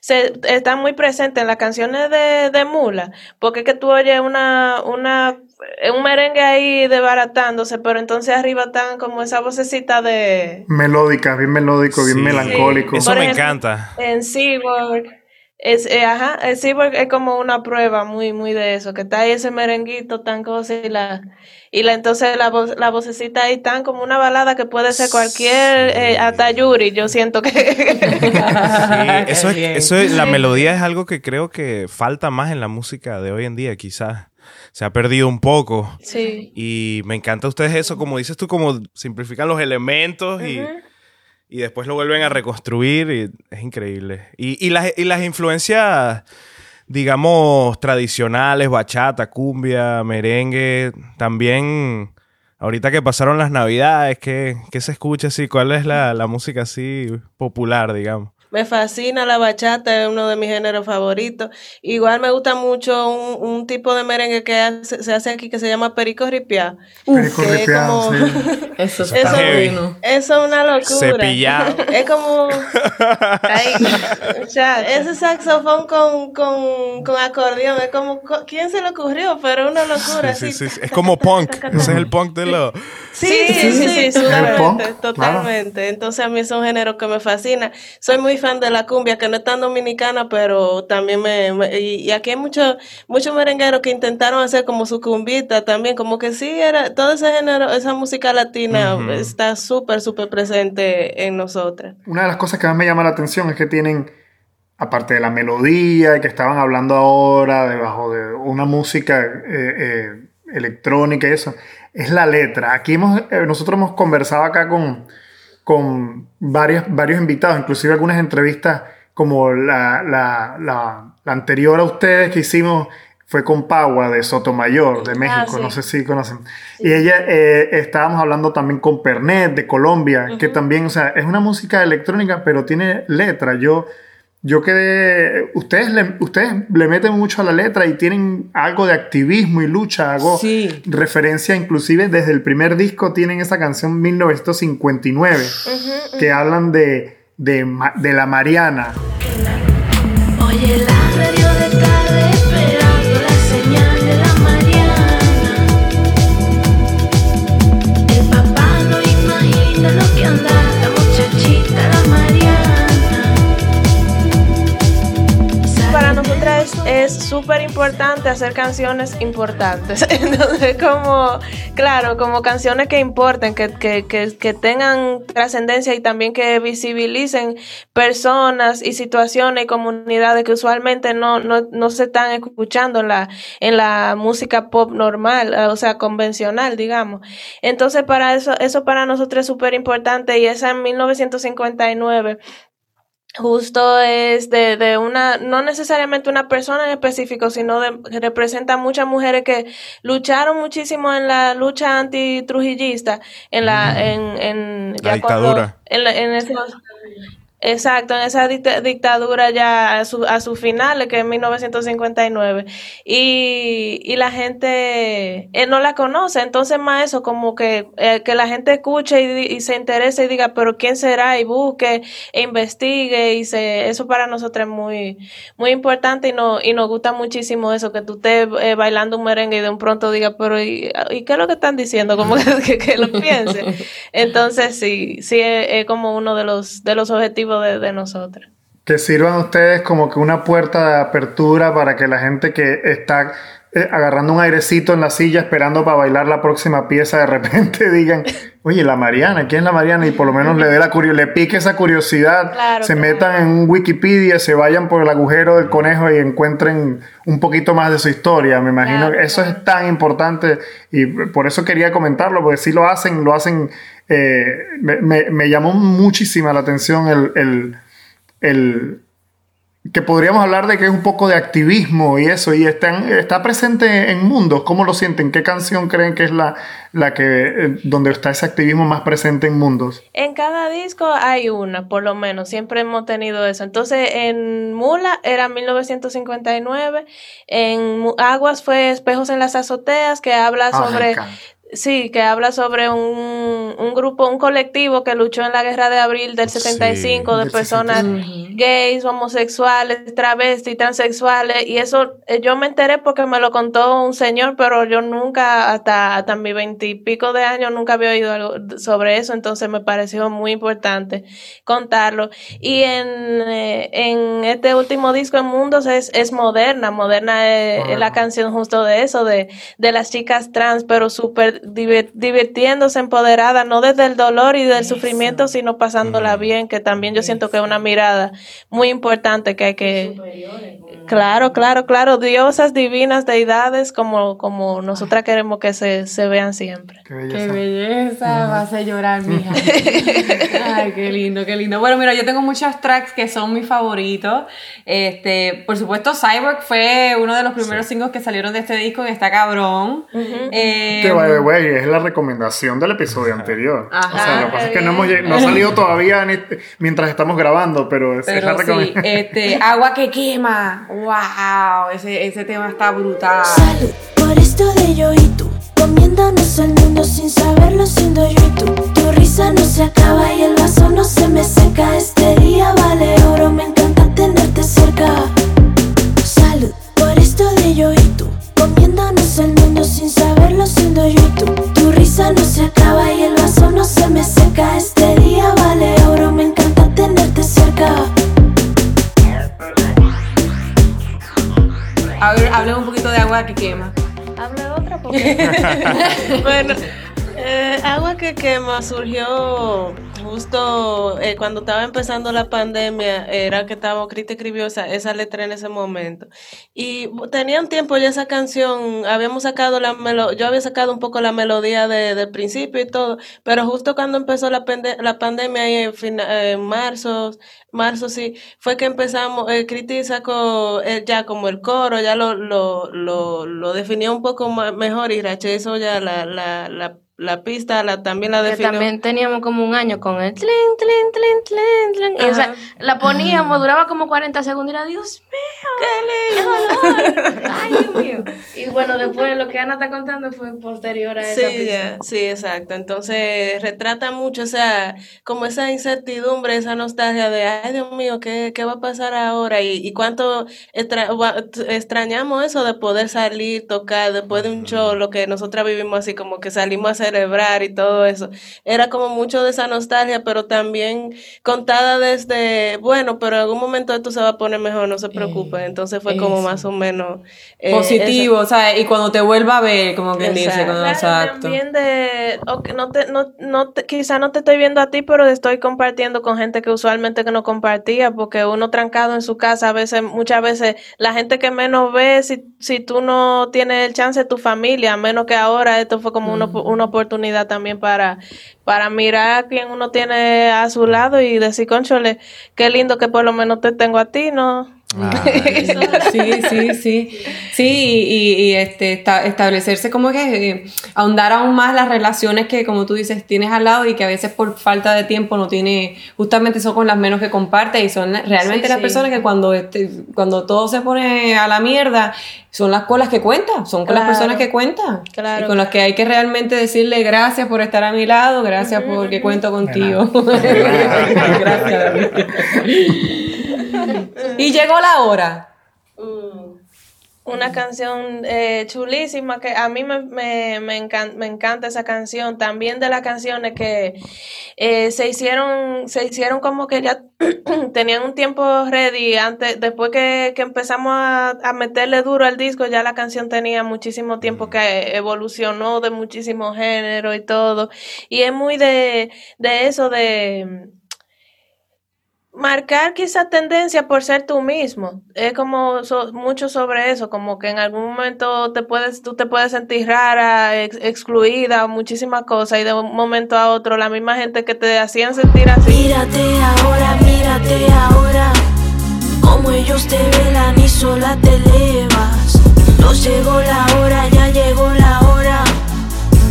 se, están muy presentes en las canciones de, de Mula, porque es que tú oyes una, una, un merengue ahí desbaratándose, pero entonces arriba están como esa vocecita de, Melódicas, bien melódico, bien melancólico. Eso Por me ejemplo, encanta. En Cyborg, es, eh, ajá, el Cyborg es como una prueba muy, muy de eso, que está ahí ese merenguito tan cosa y la, y la, entonces la, voz, la vocecita ahí tan como una balada que puede ser cualquier, eh, hasta Yuri, yo siento que... Sí, eso es, eso es- la melodía es algo que creo que falta más en la música de hoy en día, quizás. Se ha perdido un poco. sí. Y me encanta a ustedes eso, como dices tú, como simplifican los elementos y, y después lo vuelven a reconstruir y es increíble. Y, y las, y las influencias, digamos, tradicionales, bachata, cumbia, merengue, también, ahorita que pasaron las navidades, ¿qué, se escucha así? ¿Cuál es la, la música así popular, digamos? Me fascina la bachata, es uno de mis géneros favoritos. Igual me gusta mucho un, un tipo de merengue que hace- se hace aquí que se llama perico ripiá. Perico que es como- sí. Eso Eso, bueno. eso es una locura. Cepillado. Es como. Ay, o sea, ese saxofón con, con, con acordeón, es como. co- ¿Quién se le ocurrió? Pero es una locura. Sí, así. sí, sí. Es como punk. Ese es el punk de los... Sí, sí, sí, totalmente, totalmente. Entonces a mí es un género que me fascina. Soy muy fan de la cumbia, que no es tan dominicana, pero también me... me- y, y aquí hay muchos muchos merengueros que intentaron hacer como su cumbita también, como que sí, era todo ese género, esa música latina está súper, súper presente en nosotras. Una de las cosas que más me llama la atención es que tienen, aparte de la melodía y que estaban hablando ahora, debajo de una música eh, eh, electrónica y eso, es la letra. Aquí hemos, eh, nosotros hemos conversado acá con, con varios, varios invitados, inclusive algunas entrevistas como la, la, la, la anterior a ustedes que hicimos fue con Pagua de Sotomayor, de México, sí. no sé si conocen. Y ella, eh, estábamos hablando también con Pernet de Colombia, que también, o sea, es una música electrónica, pero tiene letra. Yo, yo quedé, ustedes le, ustedes le meten mucho a la letra y tienen algo de activismo y lucha, hago Sí. referencia inclusive desde el primer disco tienen esa canción 1959, que hablan de, de, la Mariana. Oye, la radio de tarde esperando la señal de la Mariana. El papá no imagina lo que anda súper importante hacer canciones importantes. Entonces, como, claro, como canciones que importen, que, que, que, que tengan trascendencia y también que visibilicen personas y situaciones y comunidades que usualmente no, no, no se están escuchando en la, en la música pop normal, o sea, convencional, digamos. Entonces, para eso, eso para nosotros es súper importante y esa en 1959 justo es de, de una, no necesariamente una persona en específico, sino de, que representa muchas mujeres que lucharon muchísimo en la lucha antitrujillista, en la, en, en, La cuando- dictadura. en, la- en esos- Exacto, en esa dicta- dictadura ya a su, a final, que es 1959, y, y la gente eh, no la conoce, entonces más eso, como que, eh, que la gente escuche y, se interese y diga, pero ¿quién será? Y busque e investigue, y se, eso para nosotros es muy, muy importante y, no, y nos gusta muchísimo eso, que tú estés eh, bailando un merengue y de un pronto digas, pero ¿y, qué es lo que están diciendo? Como que lo piense. Entonces sí, sí es, es como uno de los, de los objetivos de, de nosotros. Que sirvan ustedes como que una puerta de apertura para que la gente que está eh, agarrando un airecito en la silla esperando para bailar la próxima pieza de repente digan, oye, la Mariana, ¿quién es la Mariana? Y por lo menos le dé la le pique esa curiosidad, Claro, se claro. metan en un Wikipedia, se vayan por el agujero del conejo y encuentren un poquito más de su historia. Me imagino Claro, que eso es tan importante y por eso quería comentarlo, porque si lo hacen, lo hacen. Eh, me, me- me llamó muchísima la atención el- el, el que podríamos hablar de que es un poco de activismo y eso, y están, está presente en mundos. ¿Cómo lo sienten? ¿Qué canción creen que es la, la que eh, donde está ese activismo más presente en mundos? En cada disco hay una, por lo menos, siempre hemos tenido eso. Entonces, en Mula era 1959, en Aguas fue Espejos en las azoteas, que habla Ah, sobre... Sí, que habla sobre un, un grupo, un colectivo que luchó en la guerra de abril del 75 de del personas 75. gays, homosexuales, travestis, transexuales. Y eso eh, yo me enteré porque me lo contó un señor, pero yo nunca, hasta, hasta mis veintipico de años, nunca había oído algo sobre eso. Entonces me pareció muy importante contarlo. Y en, eh, en este último disco, en Mundos, es, es moderna. Moderna es, es la canción justo de eso, de, de las chicas trans, pero súper divirtiéndose, empoderada, no desde el dolor y del sufrimiento, sino pasándola bien, que también yo siento que es una mirada muy importante que hay que... Claro, claro, claro, diosas divinas, deidades, como, como nosotras queremos que se, se vean siempre. Qué Qué belleza. belleza, vas a llorar, mija. Ay, qué lindo, qué lindo. Bueno, mira, yo tengo muchos tracks que son mis favoritos. Este, por supuesto, Cyborg fue uno de los primeros singles que salieron de este disco y está cabrón. Eh, Que by es la recomendación del episodio anterior. Ajá. o sea, lo que pasa es que no, hemos, no ha salido todavía en este- mientras estamos grabando, pero es, es la Pero sí, recomendación. este, agua que quema. Wow, ese, ese tema está brutal. Salud por esto de yo y tú. Comiéndonos el mundo sin saberlo, siendo yo y tú. Tu risa no se acaba y el vaso no se me seca. Este día vale oro, me encanta tenerte cerca. Salud por esto de yo y tú comiéndonos el mundo sin saberlo siendo yo y tú. Tu risa no se acaba y el vaso no se me seca. Este día vale oro, me encanta tenerte cerca. Habla un poquito de agua que quema. Habla otra porque. bueno eh, Agua que quema surgió justo eh, cuando estaba empezando la pandemia, era que estaba Crita escribió esa, esa letra en ese momento. Y tenía un tiempo ya esa canción, habíamos sacado la melo yo había sacado un poco la melodía de, del principio y todo, pero justo cuando empezó la, la pandemia en, en marzo, marzo sí, fue que empezamos, eh, Criti sacó eh, ya como el coro, ya lo, lo, lo, lo definió un poco mejor y Rache ya la, la, la la pista la, también la definió. también teníamos como un año con el tlin, tlin, tlin, tlin, tlin. o sea, la poníamos, duraba como 40 segundos y era, Dios mío, qué lindo. Ay, Dios mío. Y bueno, después lo que Ana está contando fue posterior a esa pista. Sí, exacto. Entonces retrata mucho o sea, como esa incertidumbre, esa nostalgia de, ay, Dios mío, ¿qué, qué va a pasar ahora? Y, y cuánto extrañamos eso de poder salir, tocar después de un show, lo que nosotras vivimos así, como que salimos a celebrar y todo eso. Era como mucho de esa nostalgia, pero también contada desde, bueno, pero en algún momento esto se va a poner mejor, no se preocupe. Eh, Entonces fue como más o menos... Eh, Positivo, o sea, y cuando te vuelva a ver, como que dice, exacto. También de, no te, no, no quizá no te estoy viendo a ti, pero estoy compartiendo con gente que usualmente que no compartía, porque uno trancado en su casa, a veces, muchas veces, la gente que menos ve, si, si tú no tienes el chance de tu familia, a menos que ahora esto fue como una, una oportunidad también para, para mirar a quien uno tiene a su lado y decir, conchole, qué lindo que por lo menos te tengo a ti, ¿no? Sí, sí, sí. Sí, y, este, establecerse como que eh, ahondar aún más las relaciones que, como tú dices, tienes al lado y que a veces por falta de tiempo no tiene, justamente son con las menos que comparte y son realmente las personas que cuando, este, cuando todo se pone a la mierda, son las con las que cuentan, son con las personas que cuentan. Y con las que hay que realmente decirle gracias por estar a mi lado, gracias porque cuento contigo. gracias. y llegó la hora. Mm. Una canción eh, chulísima que a mí me, me, me, encanta, esa canción. También de las canciones que eh, se hicieron, se hicieron como que ya tenían un tiempo ready. Antes, después que, empezamos a, a, meterle duro al disco, ya la canción tenía muchísimo tiempo que evolucionó de muchísimo género y todo. Y es muy de, de eso de marcar quizá tendencia por ser tú mismo. Es como mucho sobre eso, como que en algún momento te puedes, tú te puedes sentir rara, excluida, muchísimas cosas, y de un momento a otro la misma gente que te hacían sentir así. Mírate ahora, mírate ahora, como ellos te velan y sola te elevas. No llegó la hora, ya llegó la hora.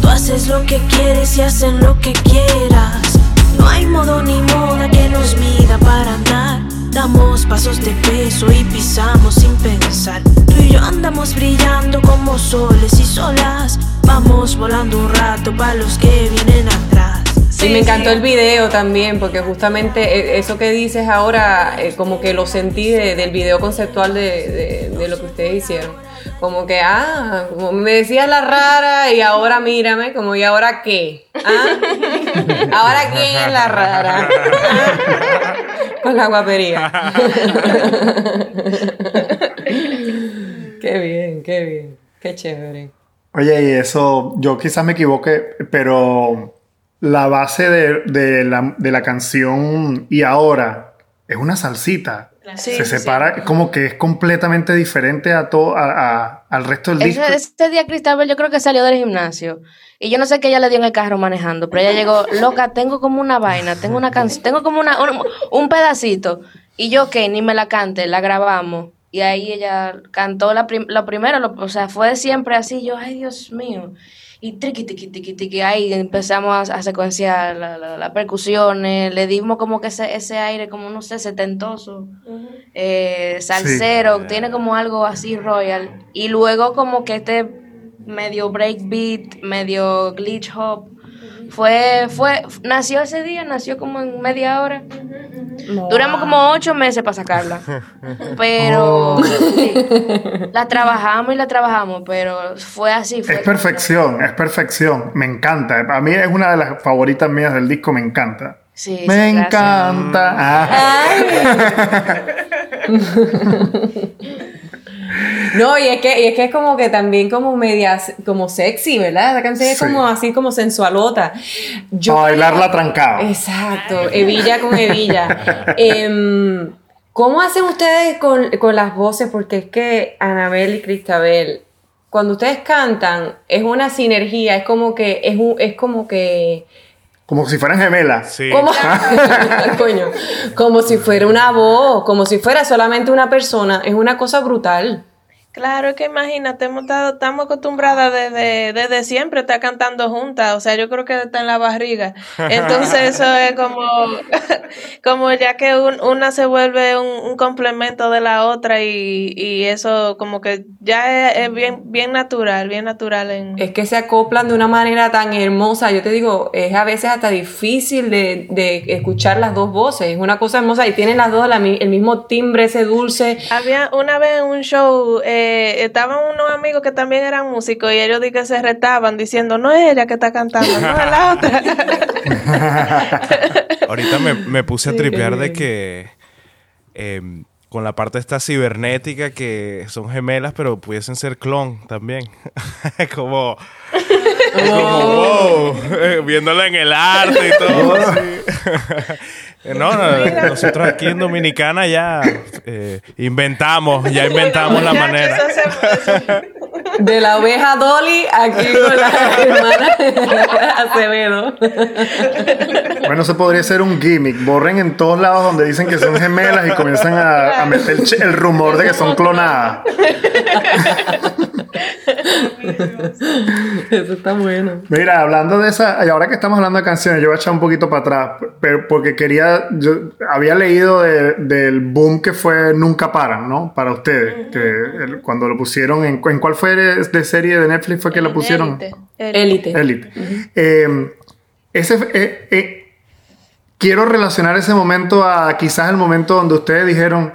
Tú haces lo que quieres y hacen lo que quieras. No hay modo ni moda que nos mida para andar. Damos pasos de peso y pisamos sin pensar. Tú y yo andamos brillando como soles y solas. Vamos volando un rato para los que vienen atrás. Sí, me encantó el video también, porque justamente eh, eso que dices ahora, eh, como que lo sentí del video conceptual de, de lo que ustedes hicieron como que, ah, me decías la rara y ahora mírame, como, ¿y ahora qué? ¿Ah? ¿Ahora quién es la rara? Con la guapería. qué bien, qué bien, qué chévere. Oye, y eso, yo quizás me equivoque, pero la base de, de, la, de la canción y ahora es una salsita se separa como que es completamente diferente a todo a, al resto del disco. Ese día Cristabel yo creo que salió del gimnasio y yo no sé qué ella le dio en el carro manejando, pero ella llegó, loca, tengo como una vaina, tengo una canción, tengo como una, un, pedacito y yo que ni me la cante, la grabamos y ahí ella cantó la, lo primero, o sea, fue siempre así, yo, ay Dios mío y triqui, tiqui, tiqui, tiqui, ahí empezamos a, secuenciar las la, percusiones, le dimos como que ese, ese aire como, no sé, setentoso, eh, salsero, tiene como algo así royal, y luego como que este medio breakbeat, medio glitch hop, fue, fue, nació ese día, nació como en media hora. Duramos como ocho meses para sacarla. Pero oh. la trabajamos y la trabajamos, pero fue así. es perfección, es perfección. Me encanta. A mí es una de las favoritas mías del disco, me encanta. Sí, me encanta. No, y es que, y es que es como que también como media, como sexy, ¿verdad? La canción es Sí. como así como sensualota. Yo A bailarla trancada. Exacto, hebilla con hebilla. Em, ¿Cómo hacen ustedes con, con las voces? Porque es que Anabel y Cristabel, cuando ustedes cantan, es una sinergia, es como que, es, un, es como que, Como si fueran gemelas. Sí. como, Coño, como si fuera una voz, como si fuera solamente una persona, es una cosa brutal. Claro, es que imagínate, hemos estado- estamos acostumbradas desde, desde siempre a estar cantando juntas, o sea, yo creo que está en la barriga. Entonces eso es como, como ya que un- una se vuelve un, un complemento de la otra y, y eso como que ya es, es bien, bien natural, bien natural en... Es que se acoplan de una manera tan hermosa. Yo te digo, es a veces hasta difícil de, de escuchar las dos voces. Es una cosa hermosa y tienen las dos la el mismo timbre, ese dulce. Había una vez en un show, eh, estaban unos amigos que también eran músicos y ellos di que se retaban diciendo, no es ella que está cantando, no es la otra. Ahorita me, me puse a tripear de que em, con la parte esta cibernética que son gemelas, pero pudiesen ser clon también. como, como wow, eh, viéndola en el arte y todo. así. No, no, nosotros aquí en Dominicana ya eh, inventamos, ya inventamos la manera. De la oveja Dolly aquí con la hermana Acevedo. Bueno, eso podría ser un gimmick. Borren en todos lados donde dicen que son gemelas y comienzan a, a meter el rumor de que son clonadas. Eso está bueno. Mira, hablando de esa, y ahora que estamos hablando de canciones, yo voy a echar un poquito para atrás, pero porque quería, yo había leído de- del boom que fue Nunca Paran, ¿no? Para ustedes, que el- cuando lo pusieron, en, ¿en cuál fue de, serie de Netflix fue que lo pusieron? Élite. Élite. Eh, ese, eh, eh, quiero relacionar ese momento a quizás el momento donde ustedes dijeron,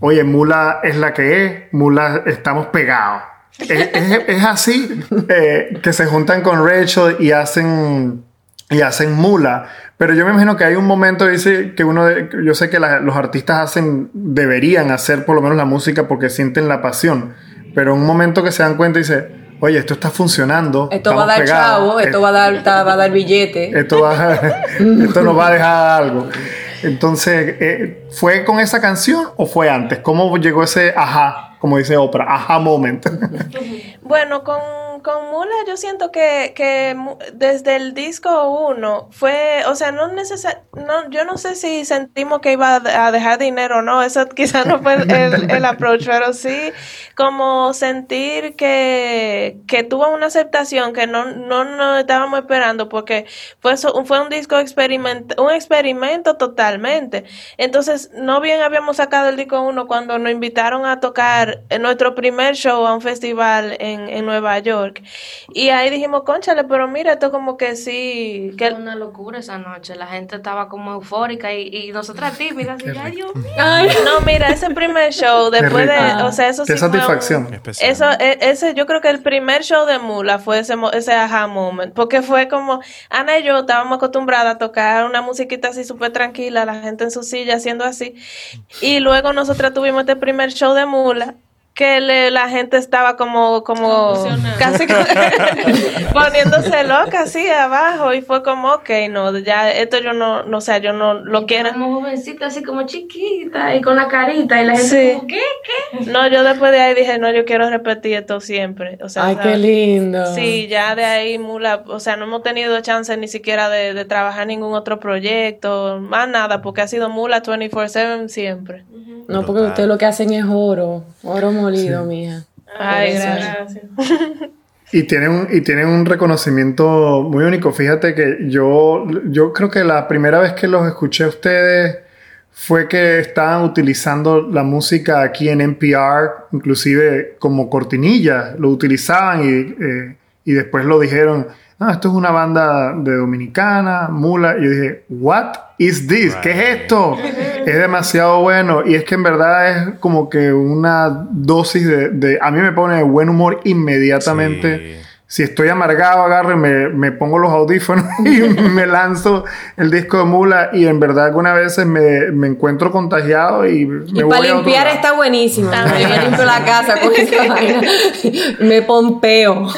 oye, Mula es la que es, Mula estamos pegados. es, es- es así eh, que se juntan con Rachel y hacen y hacen Mula. Pero yo me imagino que hay un momento dice que uno, de- yo sé que la- los artistas hacen, deberían hacer por lo menos la música porque sienten la pasión. Pero un momento que se dan cuenta y dice, oye, esto está funcionando. Esto va a dar pegados, chavo, esto va a dar, ta- va a dar billete. esto, va a- esto nos va a dejar algo. Entonces, eh, ¿fue con esa canción o fue antes? ¿Cómo llegó ese ajá, como dice Oprah, ajá moment? Bueno, con, con Mula yo siento que, que desde el disco 1 fue, o sea, no necesar, no, yo no sé si sentimos que iba a de- a dejar dinero o no, eso quizás no fue el, el approach, pero sí como sentir que, que tuvo una aceptación que no, no, no estábamos esperando porque fue, fue un disco experiment, un experimento totalmente. Entonces, no bien habíamos sacado el disco 1 cuando nos invitaron a tocar nuestro primer show a un festival en, en Nueva York. Y ahí dijimos, conchale, pero mira, esto como que sí, que Fue una locura esa noche. La gente estaba como eufórica y, y nosotras típicas. Y, ay, Dios mío. No, mira, ese primer show, después de, o sea, eso Qué sí fue un- satisfacción. Especial. Eso, e- ese, yo creo que el primer show de Mula fue ese, ese aha moment, porque fue como, Ana y yo estábamos acostumbradas a tocar una musiquita así súper tranquila, la gente en su silla haciendo así, y luego nosotros tuvimos este primer show de Mula, que le- la gente estaba como, como, casi poniéndose loca así abajo, y fue como, ok, no, ya, esto yo no, no sé, yo no lo quiero. Como jovencita, así como chiquita y con la carita. Y la gente Sí. como, ¿qué? ¿Qué? No, yo después de ahí dije, no, yo quiero repetir esto siempre. O sea, Ay, ¿sabes? qué lindo. Sí, ya de ahí, Mula, o sea, no hemos tenido chance ni siquiera de, de trabajar ningún otro proyecto, más nada, porque ha sido Mula 24/7 siempre. No, porque ustedes lo que hacen es oro. Oro molido, mija. Ay, gracias. Y tienen, un, y tienen un reconocimiento muy único. Fíjate que yo, yo creo que la primera vez que los escuché a ustedes fue que estaban utilizando la música aquí en NPR, inclusive como cortinilla. Lo utilizaban y, eh, y después lo dijeron, ah, esto es una banda de Dominicana, Mula. Y yo dije, what is this? ¿Qué es esto? es demasiado bueno. Y es que en verdad es como que una dosis de... de- a mí me pone de buen humor inmediatamente. Sí. Si estoy amargado, agarro y me, me pongo los audífonos y me lanzo el disco de Mula y en verdad algunas veces me, me encuentro contagiado y me Y voy para a limpiar está buenísimo. También. Yo limpio la casa con esa vaina. Me pompeo.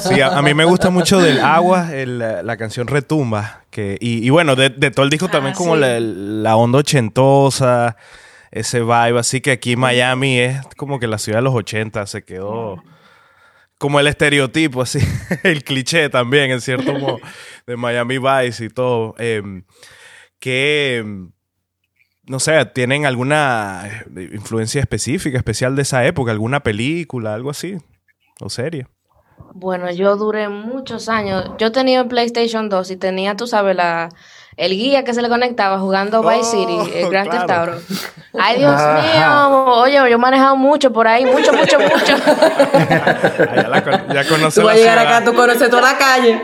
Sí, a, a mí me gusta mucho del agua, el, la, la canción Retumba. Que, y, y bueno, de, de todo el disco también como sí. la, la onda ochentosa, ese vibe. Así que aquí Miami es como que la ciudad de los 80 se quedó como el estereotipo, así, el cliché también, en cierto modo, de Miami Vice y todo. Em, que, em, no sé, ¿tienen alguna eh, influencia específica, especial de esa época? ¿Alguna película, algo así? ¿O serie? Bueno, yo duré muchos años. Yo tenía el PlayStation 2 y tenía, tú sabes, la, el guía que se le conectaba jugando Vice Oh, City, el Grand Theft claro. Auto. Ay, Dios Ajá. mío. Oye, yo he manejado mucho por ahí, mucho, mucho, mucho. Ah, ya, la con- ya conoce Tú vas la a llegar ciudad. acá, tú conoces toda la calle.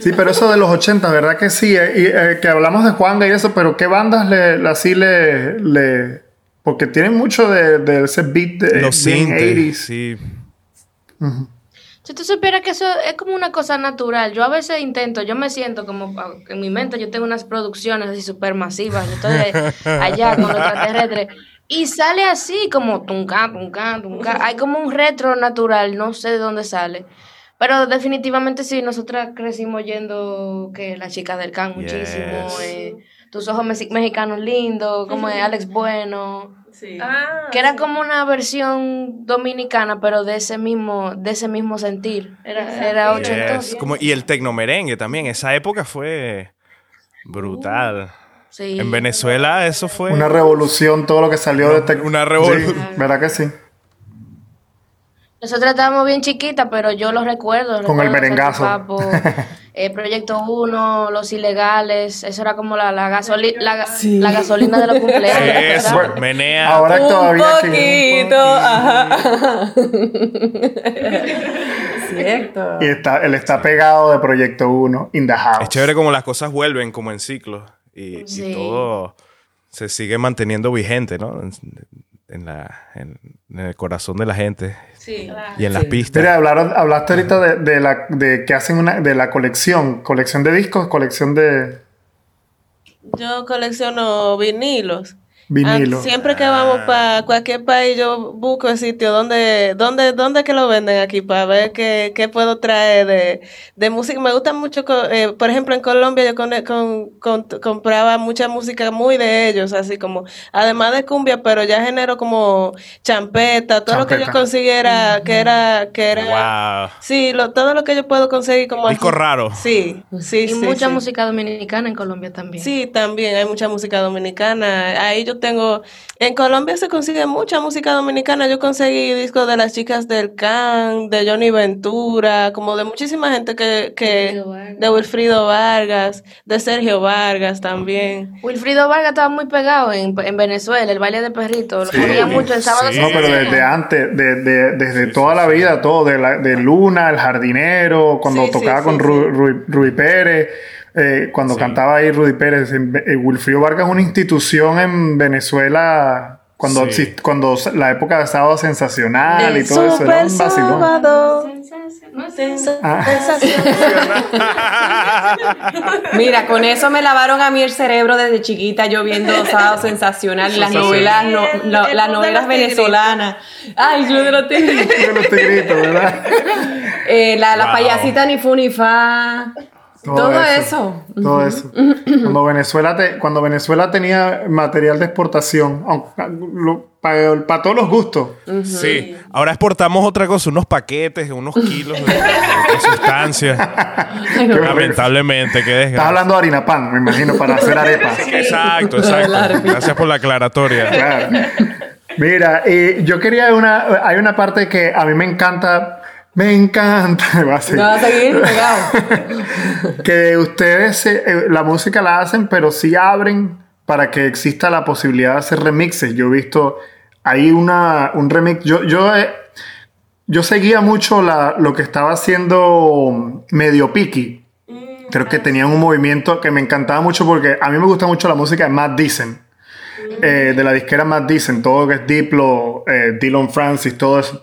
Sí, pero eso de los 80, ¿verdad que sí? Eh, y, eh, que hablamos de Juanga y eso, pero ¿qué bandas le, le- así le, le... Porque tienen mucho de, de ese beat de Los bien sintes, 80s. sí. Si tú supieras que eso es como una cosa natural, yo a veces intento, yo me siento como ah, en mi mente, yo tengo unas producciones así súper masivas, yo estoy allá con los extraterrestres, y sale así como tunca, tunca, tunca. Hay como un retro natural, no sé de dónde sale. Pero definitivamente sí, nosotras crecimos yendo que la chica del can muchísimo, Yes. eh, tus ojos mexi- mexicanos lindos, como es Alex Bueno. Ah, Que era como una versión dominicana, pero de ese mismo, de ese mismo sentir. Era, era Yes. Como, y el tecnomerengue también. Esa época fue brutal. Sí. En Venezuela eso fue... Una revolución, todo lo que salió de... tec- una revolución. Sí, ¿Verdad que sí? Nosotras estábamos bien chiquitas, pero yo lo recuerdo. Con el recuerdo merengazo. Eh, Proyecto 1, Los Ilegales. Eso era como la, la, gasoli- la, Sí. la gasolina de los cumpleaños. Eso, ¿verdad? menea. Ahora Un todavía que... poquito. Ajá. Cierto. Y está, él está pegado de Proyecto 1, In the House. Es chévere como las cosas vuelven como en ciclos. Y, todo se sigue manteniendo vigente, ¿no? En, en la, en, en el corazón de la gente sí. y en las Sí. pistas. Mira, hablaron, hablaste ahorita de, de la de que hacen una de la colección, colección de discos, colección de Yo colecciono vinilos. Vinilo. Ah, siempre que vamos para cualquier país, yo busco el sitio donde, donde, donde que lo venden aquí para ver qué, qué puedo traer de, de música. Me gusta mucho, eh, por ejemplo, en Colombia yo con, con- con- compraba mucha música muy de ellos, así como, además de cumbia, pero ya género como champeta, todo lo que yo consiguiera, que era, que era, Wow. sí, lo, todo lo que yo puedo conseguir como Disco así. raro. Sí, sí, Y sí. mucha sí. música dominicana en Colombia también. Sí, también hay mucha música dominicana. Ahí yo tengo, en Colombia se consigue mucha música dominicana. Yo conseguí discos de las chicas del Can, de Johnny Ventura, como de muchísima gente que, que de Wilfrido Vargas, de Sergio Vargas también. Wilfrido Vargas estaba muy pegado en, en Venezuela, el baile de perrito. Lo Sí. ponía mucho el sábado. Sí. No, pero desde antes, de, de- desde toda la vida, todo, de, la, de Luna, el jardinero, cuando tocaba sí, con sí. Ru- Ru- Rudy Pérez, eh, cuando cantaba ahí Rudy Pérez, en- eh, Wilfrido Vargas es una institución en Venezuela cuando, Sí. cuando la época de Sábado Sensacional y todo eso, era un Super vacilón. Sábado. Ah. Mira, con eso me lavaron a mí el cerebro desde chiquita, yo viendo Sábado Sensacional y las novelas, no- las novelas venezolanas. Ay, Club de los Tigritos. de los tigritos, ¿verdad? Eh, la, la Wow. payasita ni fu ni fa. Todo, eso. Todo eso. Cuando Venezuela, te- cuando Venezuela tenía material de exportación, para todos los gustos. Sí. Ahora exportamos otra cosa, unos paquetes, unos kilos de, de sustancias. Lamentablemente, qué Estás desgracia. hablando de harina pan, me imagino, para hacer arepas. Exacto, exacto. Gracias por la aclaratoria. Claro. Mira, y yo quería una. Hay una parte que a mí me encanta. Me encanta. va a ser- Me va a seguir pegado. que ustedes eh, eh, la música la hacen, pero sí abren para que exista la posibilidad de hacer remixes. Yo he visto ahí una, un remix. Yo, yo, eh, yo seguía mucho la- lo que estaba haciendo Medio Piki. Creo que tenían un movimiento que me encantaba mucho porque a mí me gusta mucho la música de Matt Dicen. eh, de la disquera Matt Dicen, todo lo que es Diplo, eh, Dylan Francis, todo eso.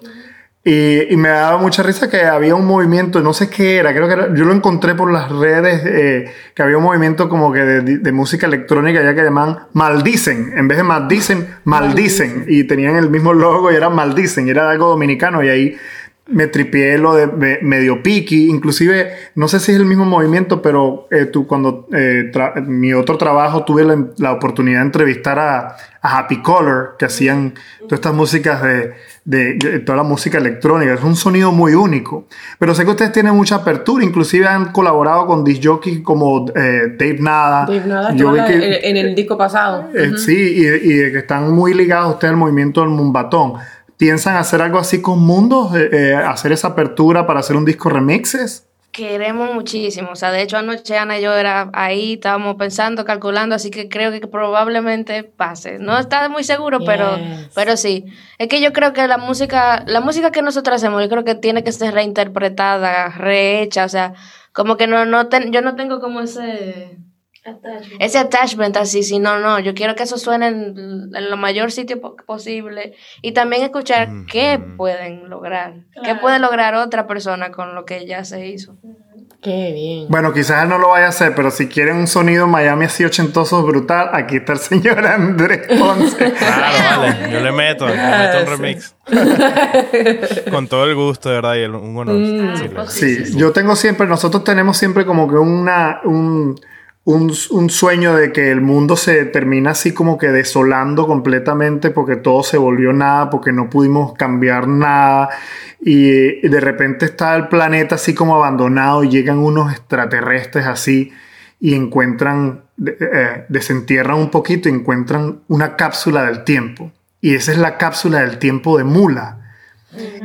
Y, y me daba mucha risa que había un movimiento, no sé qué era, creo que era- yo lo encontré por las redes, eh, que había un movimiento como que de, de música electrónica ya que llamaban Maldicen, en vez de Maldicen, Maldicen, y tenían el mismo logo y era Maldicen, y era algo dominicano, y ahí me tripié lo de me- medio piqui, inclusive no sé si es el mismo movimiento, pero eh, tú cuando eh, mi otro trabajo tuve la, la oportunidad de entrevistar a, a Happy Color, que hacían todas estas músicas de, de- de toda la música electrónica, es un sonido muy único, pero sé que ustedes tienen mucha apertura, inclusive han colaborado con disc jockeys como eh, Dave Nada, Dave Nada Yo en, el disco pasado. eh, Sí, y, y que están muy ligados ustedes al movimiento del Mumbatón. ¿Piensan hacer algo así con Mundos? Eh, eh, ¿Hacer esa apertura para hacer un disco remixes? Queremos muchísimo. O sea, de hecho, anoche Ana y yo era ahí, estábamos pensando, calculando, así que creo que probablemente pase. No está muy seguro, pero, pero sí. Es que yo creo que la música, la música que nosotros hacemos, yo creo que tiene que ser reinterpretada, rehecha. O sea, como que no, no ten- yo no tengo como ese ese attachment así, si no, no, yo quiero que eso suene en, en lo mayor sitio po- posible y también escuchar qué pueden lograr, qué puede lograr otra persona con lo que ya se hizo. Qué bien. Bueno, quizás él no lo vaya a hacer, pero si quieren un sonido Miami así ochentoso brutal, aquí está el señor Andrés Ponce. Claro, vale. Yo le meto, le meto un remix. Con todo el gusto, de verdad, y el- un honor. Mm. Sí, lo- Sí, yo tengo siempre, nosotros tenemos siempre como que una, un, un, un sueño de que el mundo se termina así como que desolando completamente porque todo se volvió nada, porque no pudimos cambiar nada y, y de repente está el planeta así como abandonado y llegan unos extraterrestres así y encuentran, eh, desentierran un poquito y encuentran una cápsula del tiempo. Y esa es la cápsula del tiempo de Mula.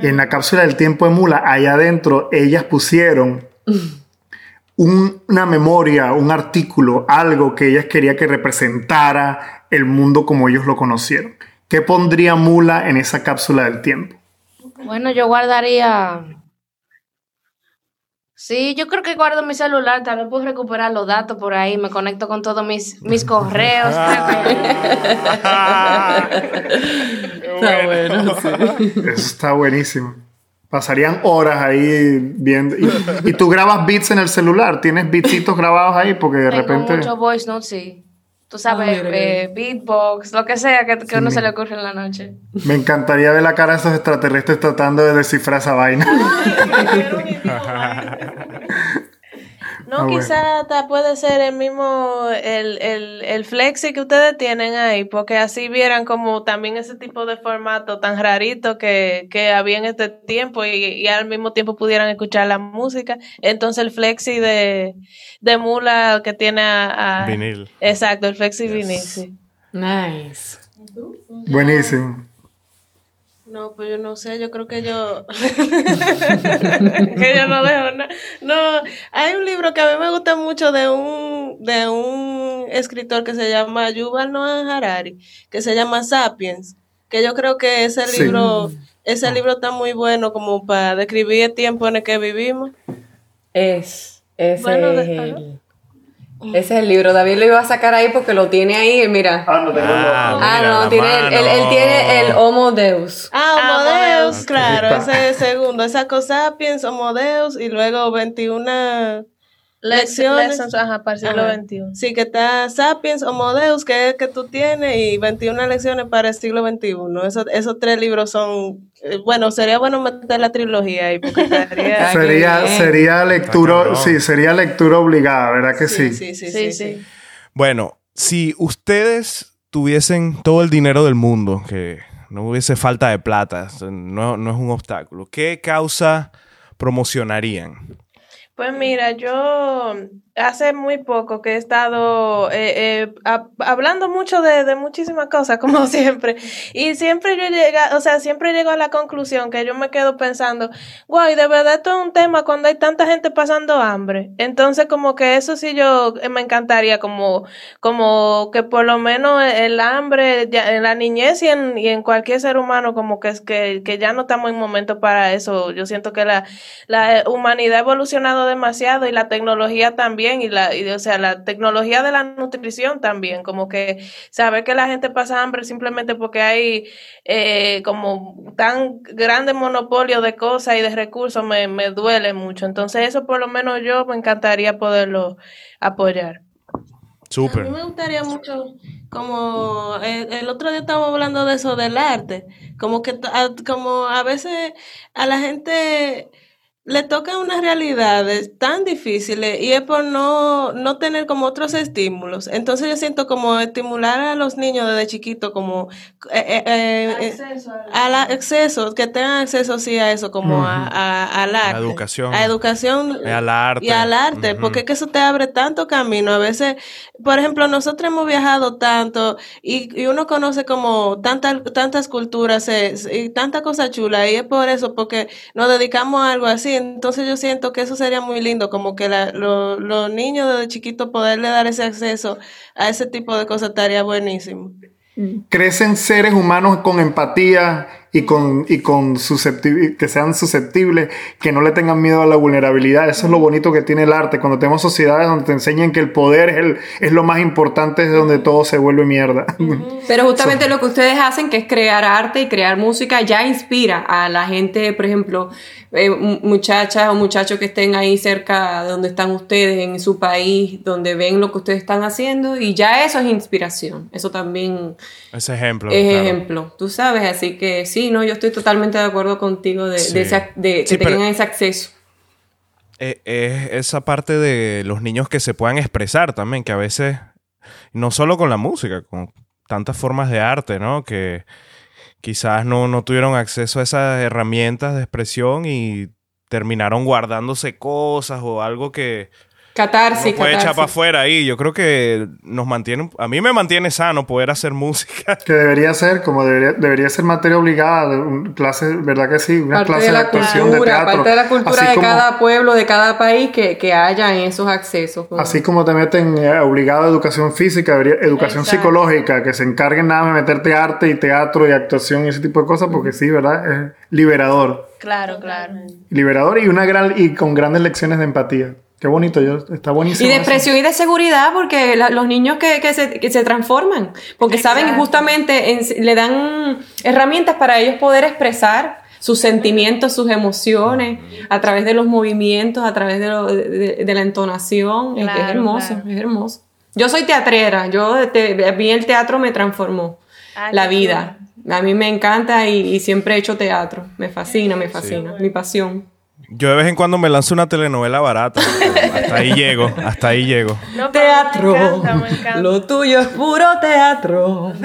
Y en la cápsula del tiempo de Mula, allá adentro, ellas pusieron un- una memoria, un artículo, algo que ellas querían que representara el mundo como ellos lo conocieron. ¿Qué pondría Mula en esa cápsula del tiempo? Bueno, yo guardaría... Sí, yo creo que guardo mi celular, tal vez puedo recuperar los datos por ahí, me conecto con todos mis, mis correos. Está bueno, sí. Eso está buenísimo. Pasarían horas ahí viendo. Y, y tú grabas beats en el celular, tienes beatsitos grabados ahí porque de Tengo repente. mucho voice notes, sí. Tú sabes, Ah, eh, beatbox, lo que sea que, que a uno se le ocurre en la noche. Me encantaría ver la cara de esos extraterrestres tratando de descifrar esa vaina. No, Ah, bueno. quizá hasta puede ser el mismo, el, el, el flexi que ustedes tienen ahí, porque así vieran como también ese tipo de formato tan rarito que, que había en este tiempo y, y al mismo tiempo pudieran escuchar la música. Entonces el flexi de, de mula que tiene a... a- Vinil. Exacto, el flexi vinil, sí. Nice. Buenísimo. No, pues yo no sé, yo creo que yo que yo no dejo nada. No, hay un libro que a mí me gusta mucho de un de un escritor que se llama Yuval Noah Harari, que se llama Sapiens, que yo creo que ese Sí. libro ese libro está muy bueno como para describir el tiempo en el que vivimos. Es. Ese Bueno, es el. Ese es el libro. David lo iba a sacar ahí porque lo tiene ahí, mira. Ah, no tengo Ah, Ah, mira, no, tiene el, él, él tiene el Homo Deus. Ah, Ah, Homo Deus, Deus. claro, ese es el segundo, sacó Sapiens, Homo Deus y luego 21 lecciones. Lessons, ajá, para el siglo Ajá. XXI. Sí, que está Sapiens, Homo Deus, que es el que tú tienes, y 21 lecciones para el siglo XXI. Esos, esos tres libros son, eh, bueno, sería bueno meter la trilogía ahí, porque estaría... Sería, sería lectura, sí, sería lectura obligada, ¿verdad que sí? sí, sí, sí, Sí, sí. sí. Bueno, si ustedes tuviesen todo el dinero del mundo, que no hubiese falta de plata, no, no es un obstáculo, ¿qué causa promocionarían? Pues mira, yo hace muy poco que he estado eh, eh, hab- hablando mucho de, muchísimas cosas, como siempre. Y siempre yo llega, o sea, siempre llego a la conclusión que yo me quedo pensando, guay, de verdad esto es un tema cuando hay tanta gente pasando hambre. Entonces, como que eso sí yo eh, me encantaría, como, como que por lo menos el hambre ya, en la niñez y en, y en cualquier ser humano, como que es que, que ya no estamos en momento para eso. Yo siento que la, la humanidad ha evolucionado demasiado y la tecnología también, y la, y, o sea, la tecnología de la nutrición también, como que saber que la gente pasa hambre simplemente porque hay eh, como tan grande monopolio de cosas y de recursos me, me duele mucho. Entonces eso por lo menos yo me encantaría poderlo apoyar. Súper. A mí me gustaría mucho, como el, el otro día estábamos hablando de eso del arte, como que a, como a veces a la gente le toca unas realidades tan difíciles y es por no, no tener como otros estímulos. Entonces yo siento como estimular a los niños desde chiquitos como eh, eh, eh, eh, al acceso, que tengan acceso sí a eso, como a, a- al arte. educación. A educación Y al arte. y al arte, porque es que eso te abre tanto camino. A veces, por ejemplo, nosotros hemos viajado tanto y, y uno conoce como tantas tantas culturas eh, y tanta cosa chula y es por eso, porque nos dedicamos a algo así. Entonces yo siento que eso sería muy lindo, como que la- lo- los niños desde chiquitos poderle dar ese acceso a ese tipo de cosas estaría buenísimo. Crecen seres humanos con empatía y con, y con que sean susceptibles, que no le tengan miedo a la vulnerabilidad. Eso es lo bonito que tiene el arte. Cuando tenemos sociedades donde te enseñan que el poder es, el, es lo más importante, es donde todo se vuelve mierda. Pero justamente lo que ustedes hacen, que es crear arte y crear música, ya inspira a la gente, por ejemplo, eh, mu- muchachas o muchachos que estén ahí cerca de donde están ustedes, en su país, donde ven lo que ustedes están haciendo, y ya eso es inspiración. Eso también Ese ejemplo. es claro. ejemplo, tú sabes. Así que sí, no, yo estoy totalmente de acuerdo contigo de, Sí. de, ese ac- de que Sí, tengan ese acceso. Eh, es esa parte de los niños que se puedan expresar también, que a veces, no solo con la música, con tantas formas de arte, ¿no? Que quizás no, no tuvieron acceso a esas herramientas de expresión y terminaron guardándose cosas o algo que Catarsis, no puede echar catarsis. para afuera ahí. Yo creo que nos mantiene, a mí me mantiene sano poder hacer música. que debería ser, como debería, debería ser materia obligada, de clases, ¿verdad que sí? Una parte clase de de, la actuación, cultura, de teatro. parte de la cultura Así de como- cada pueblo, de cada país que, que haya esos accesos. Así como te meten eh, obligado a educación física, debería- educación Exacto. psicológica, que se encarguen nada de meterte arte y teatro y actuación y ese tipo de cosas, porque sí, ¿verdad? Es liberador. Claro, claro. Liberador y una gran y con grandes lecciones de empatía. Qué bonito, yo, está buenísimo. Y de eso. expresión y de seguridad, porque la- los niños que, que se, que se transforman, porque saben justamente, en- le dan herramientas para ellos poder expresar sus sentimientos, sus emociones, a través de los movimientos, a través de, lo- de- de- de la entonación. Es- hermoso, claro. es hermoso. Yo soy teatrera, yo te- a mí el teatro me transformó Ah, la vida. A mí me encanta y, y siempre he hecho teatro. Me fascina, me fascina, mi pasión. Yo de vez en cuando me lanzo una telenovela barata. hasta ahí llego, hasta ahí llego. No, Teatro, Me encanta, me encanta. lo tuyo es puro teatro.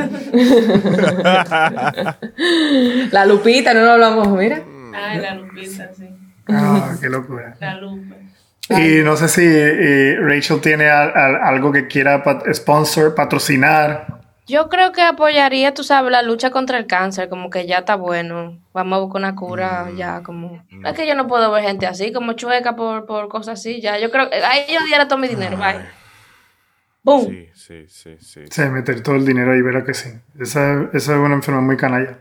La Lupita, no lo hablamos, mira. Ay, la lupita, sí. Ah, qué locura. La lupa. Y no sé si eh, Rachel tiene al- al- algo que quiera pat- sponsor, patrocinar. Yo creo que apoyaría, tú sabes, la lucha contra el cáncer, como que ya está bueno. Vamos a buscar una cura ya, como... Es que yo no puedo ver gente así, como chueca por, por cosas así, ya. Yo creo que ahí yo diera todo mi dinero, bye. ¡Boom! Sí, sí, sí, sí. Sí, meter todo el dinero ahí, verá que sí. Esa, esa es una enfermedad muy canalla.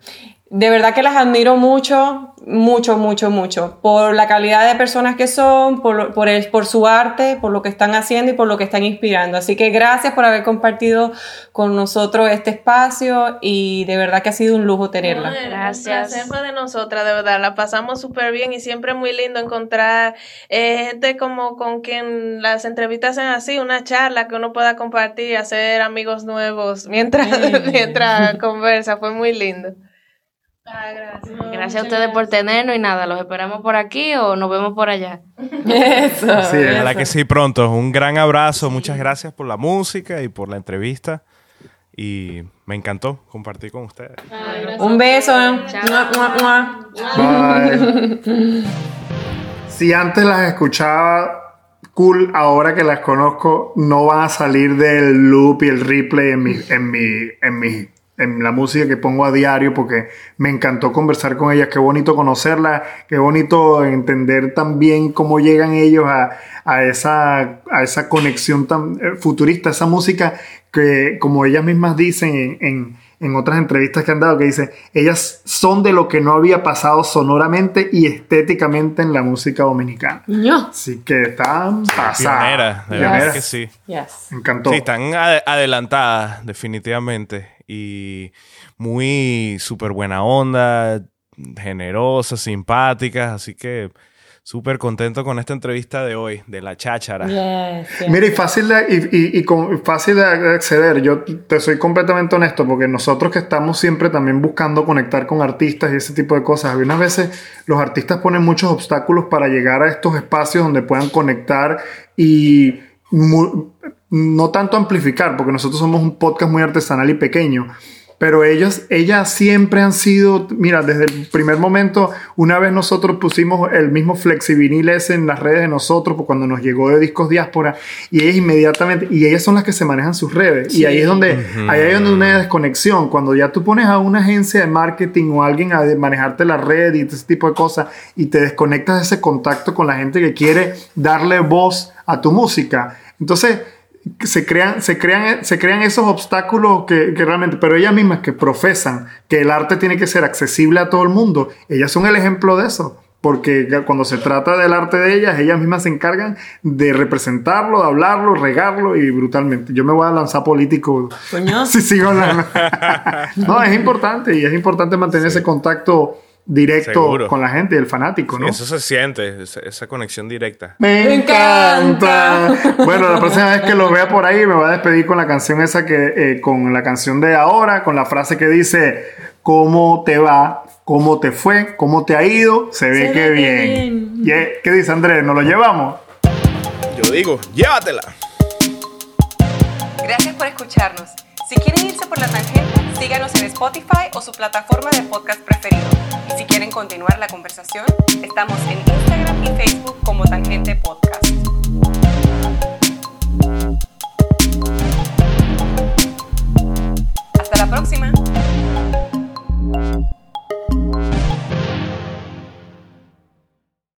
De verdad que las admiro mucho, mucho, mucho, mucho. Por la calidad de personas que son, por, lo- por, el- por su arte, por lo que están haciendo y por lo que están inspirando. Así que gracias por haber compartido con nosotros este espacio y de verdad que ha sido un lujo tenerla. Bueno, Gracias. Fue de nosotras, de verdad. La pasamos súper bien y siempre es muy lindo encontrar eh, gente como con quien las entrevistas sean así, una charla que uno pueda compartir, hacer amigos nuevos mientras, mientras conversa. Fue muy lindo. Ah, gracias. Gracias a ustedes por tenernos y nada, los esperamos por aquí o nos vemos por allá. Eso. Sí, es. Ojalá que sí pronto. Un gran abrazo. Muchas gracias por la música y por la entrevista. Y me encantó compartir con ustedes. Un beso. Mua, mua, mua. Bye. si antes las escuchaba cool, ahora que las conozco, no van a salir del loop y el replay en mi, en mi, en mi, en la música que pongo a diario porque me encantó conversar con ellas. Qué bonito conocerlas, qué bonito entender también cómo llegan ellos a, a esa, a esa conexión tan eh, futurista, esa música que, como ellas mismas dicen en, en, en otras entrevistas que han dado, que dice, ellas son de lo que no había pasado sonoramente y estéticamente en la música dominicana. No. Así que están pasadas. Pioneras, de verdad Pioneras. que sí. Yes. Me encantó. Sí, están ade- adelantadas, definitivamente. Y muy súper buena onda, generosas, simpáticas. Así que súper contento con esta entrevista de hoy, de la cháchara. Yes, yes. Mira, y fácil de, y, y- y con- fácil de acceder. Yo te soy completamente honesto porque nosotros que estamos siempre también buscando conectar con artistas y ese tipo de cosas, algunas veces los artistas ponen muchos obstáculos para llegar a estos espacios donde puedan conectar y no tanto amplificar, porque nosotros somos un podcast muy artesanal y pequeño. Pero ellos, ellas siempre han sido, mira, desde el primer momento, una vez nosotros pusimos el mismo flexivinil ese en las redes de nosotros, pues cuando nos llegó de Discos Diáspora, y ellas inmediatamente, y ellas son las que se manejan sus redes, y ahí es donde, ahí es donde una desconexión, cuando ya tú pones a una agencia de marketing o a alguien a de- manejarte la red y ese tipo de cosas, y te desconectas de ese contacto con la gente que quiere darle voz a tu música. Entonces, se crean, se crean, se crean esos obstáculos que, que realmente, pero ellas mismas que profesan que el arte tiene que ser accesible a todo el mundo, ellas son el ejemplo de eso. Porque cuando se trata del arte de ellas, ellas mismas se encargan de representarlo, de hablarlo, regarlo y brutalmente. Yo me voy a lanzar político si sigo hablando. no, es importante y es importante mantener ese contacto directo Seguro. con la gente y el fanático, ¿no? Eso se siente, esa, esa conexión directa. Me Me encanta. Bueno, la próxima vez que lo vea por ahí me voy a despedir con la canción esa que, eh, con la canción de ahora, con la frase que dice, ¿cómo te va? ¿Cómo te fue? ¿Cómo te ha ido? Se ve Se que bien. bien. Yeah. ¿Qué dice Andrés? ¿Nos lo llevamos? Yo digo, llévatela. Gracias por escucharnos. Si quieren irse por la tangente, síganos en Spotify o su plataforma de podcast preferido. Y si quieren continuar la conversación, estamos en Instagram y Facebook como Tangente Podcast. Hasta la próxima.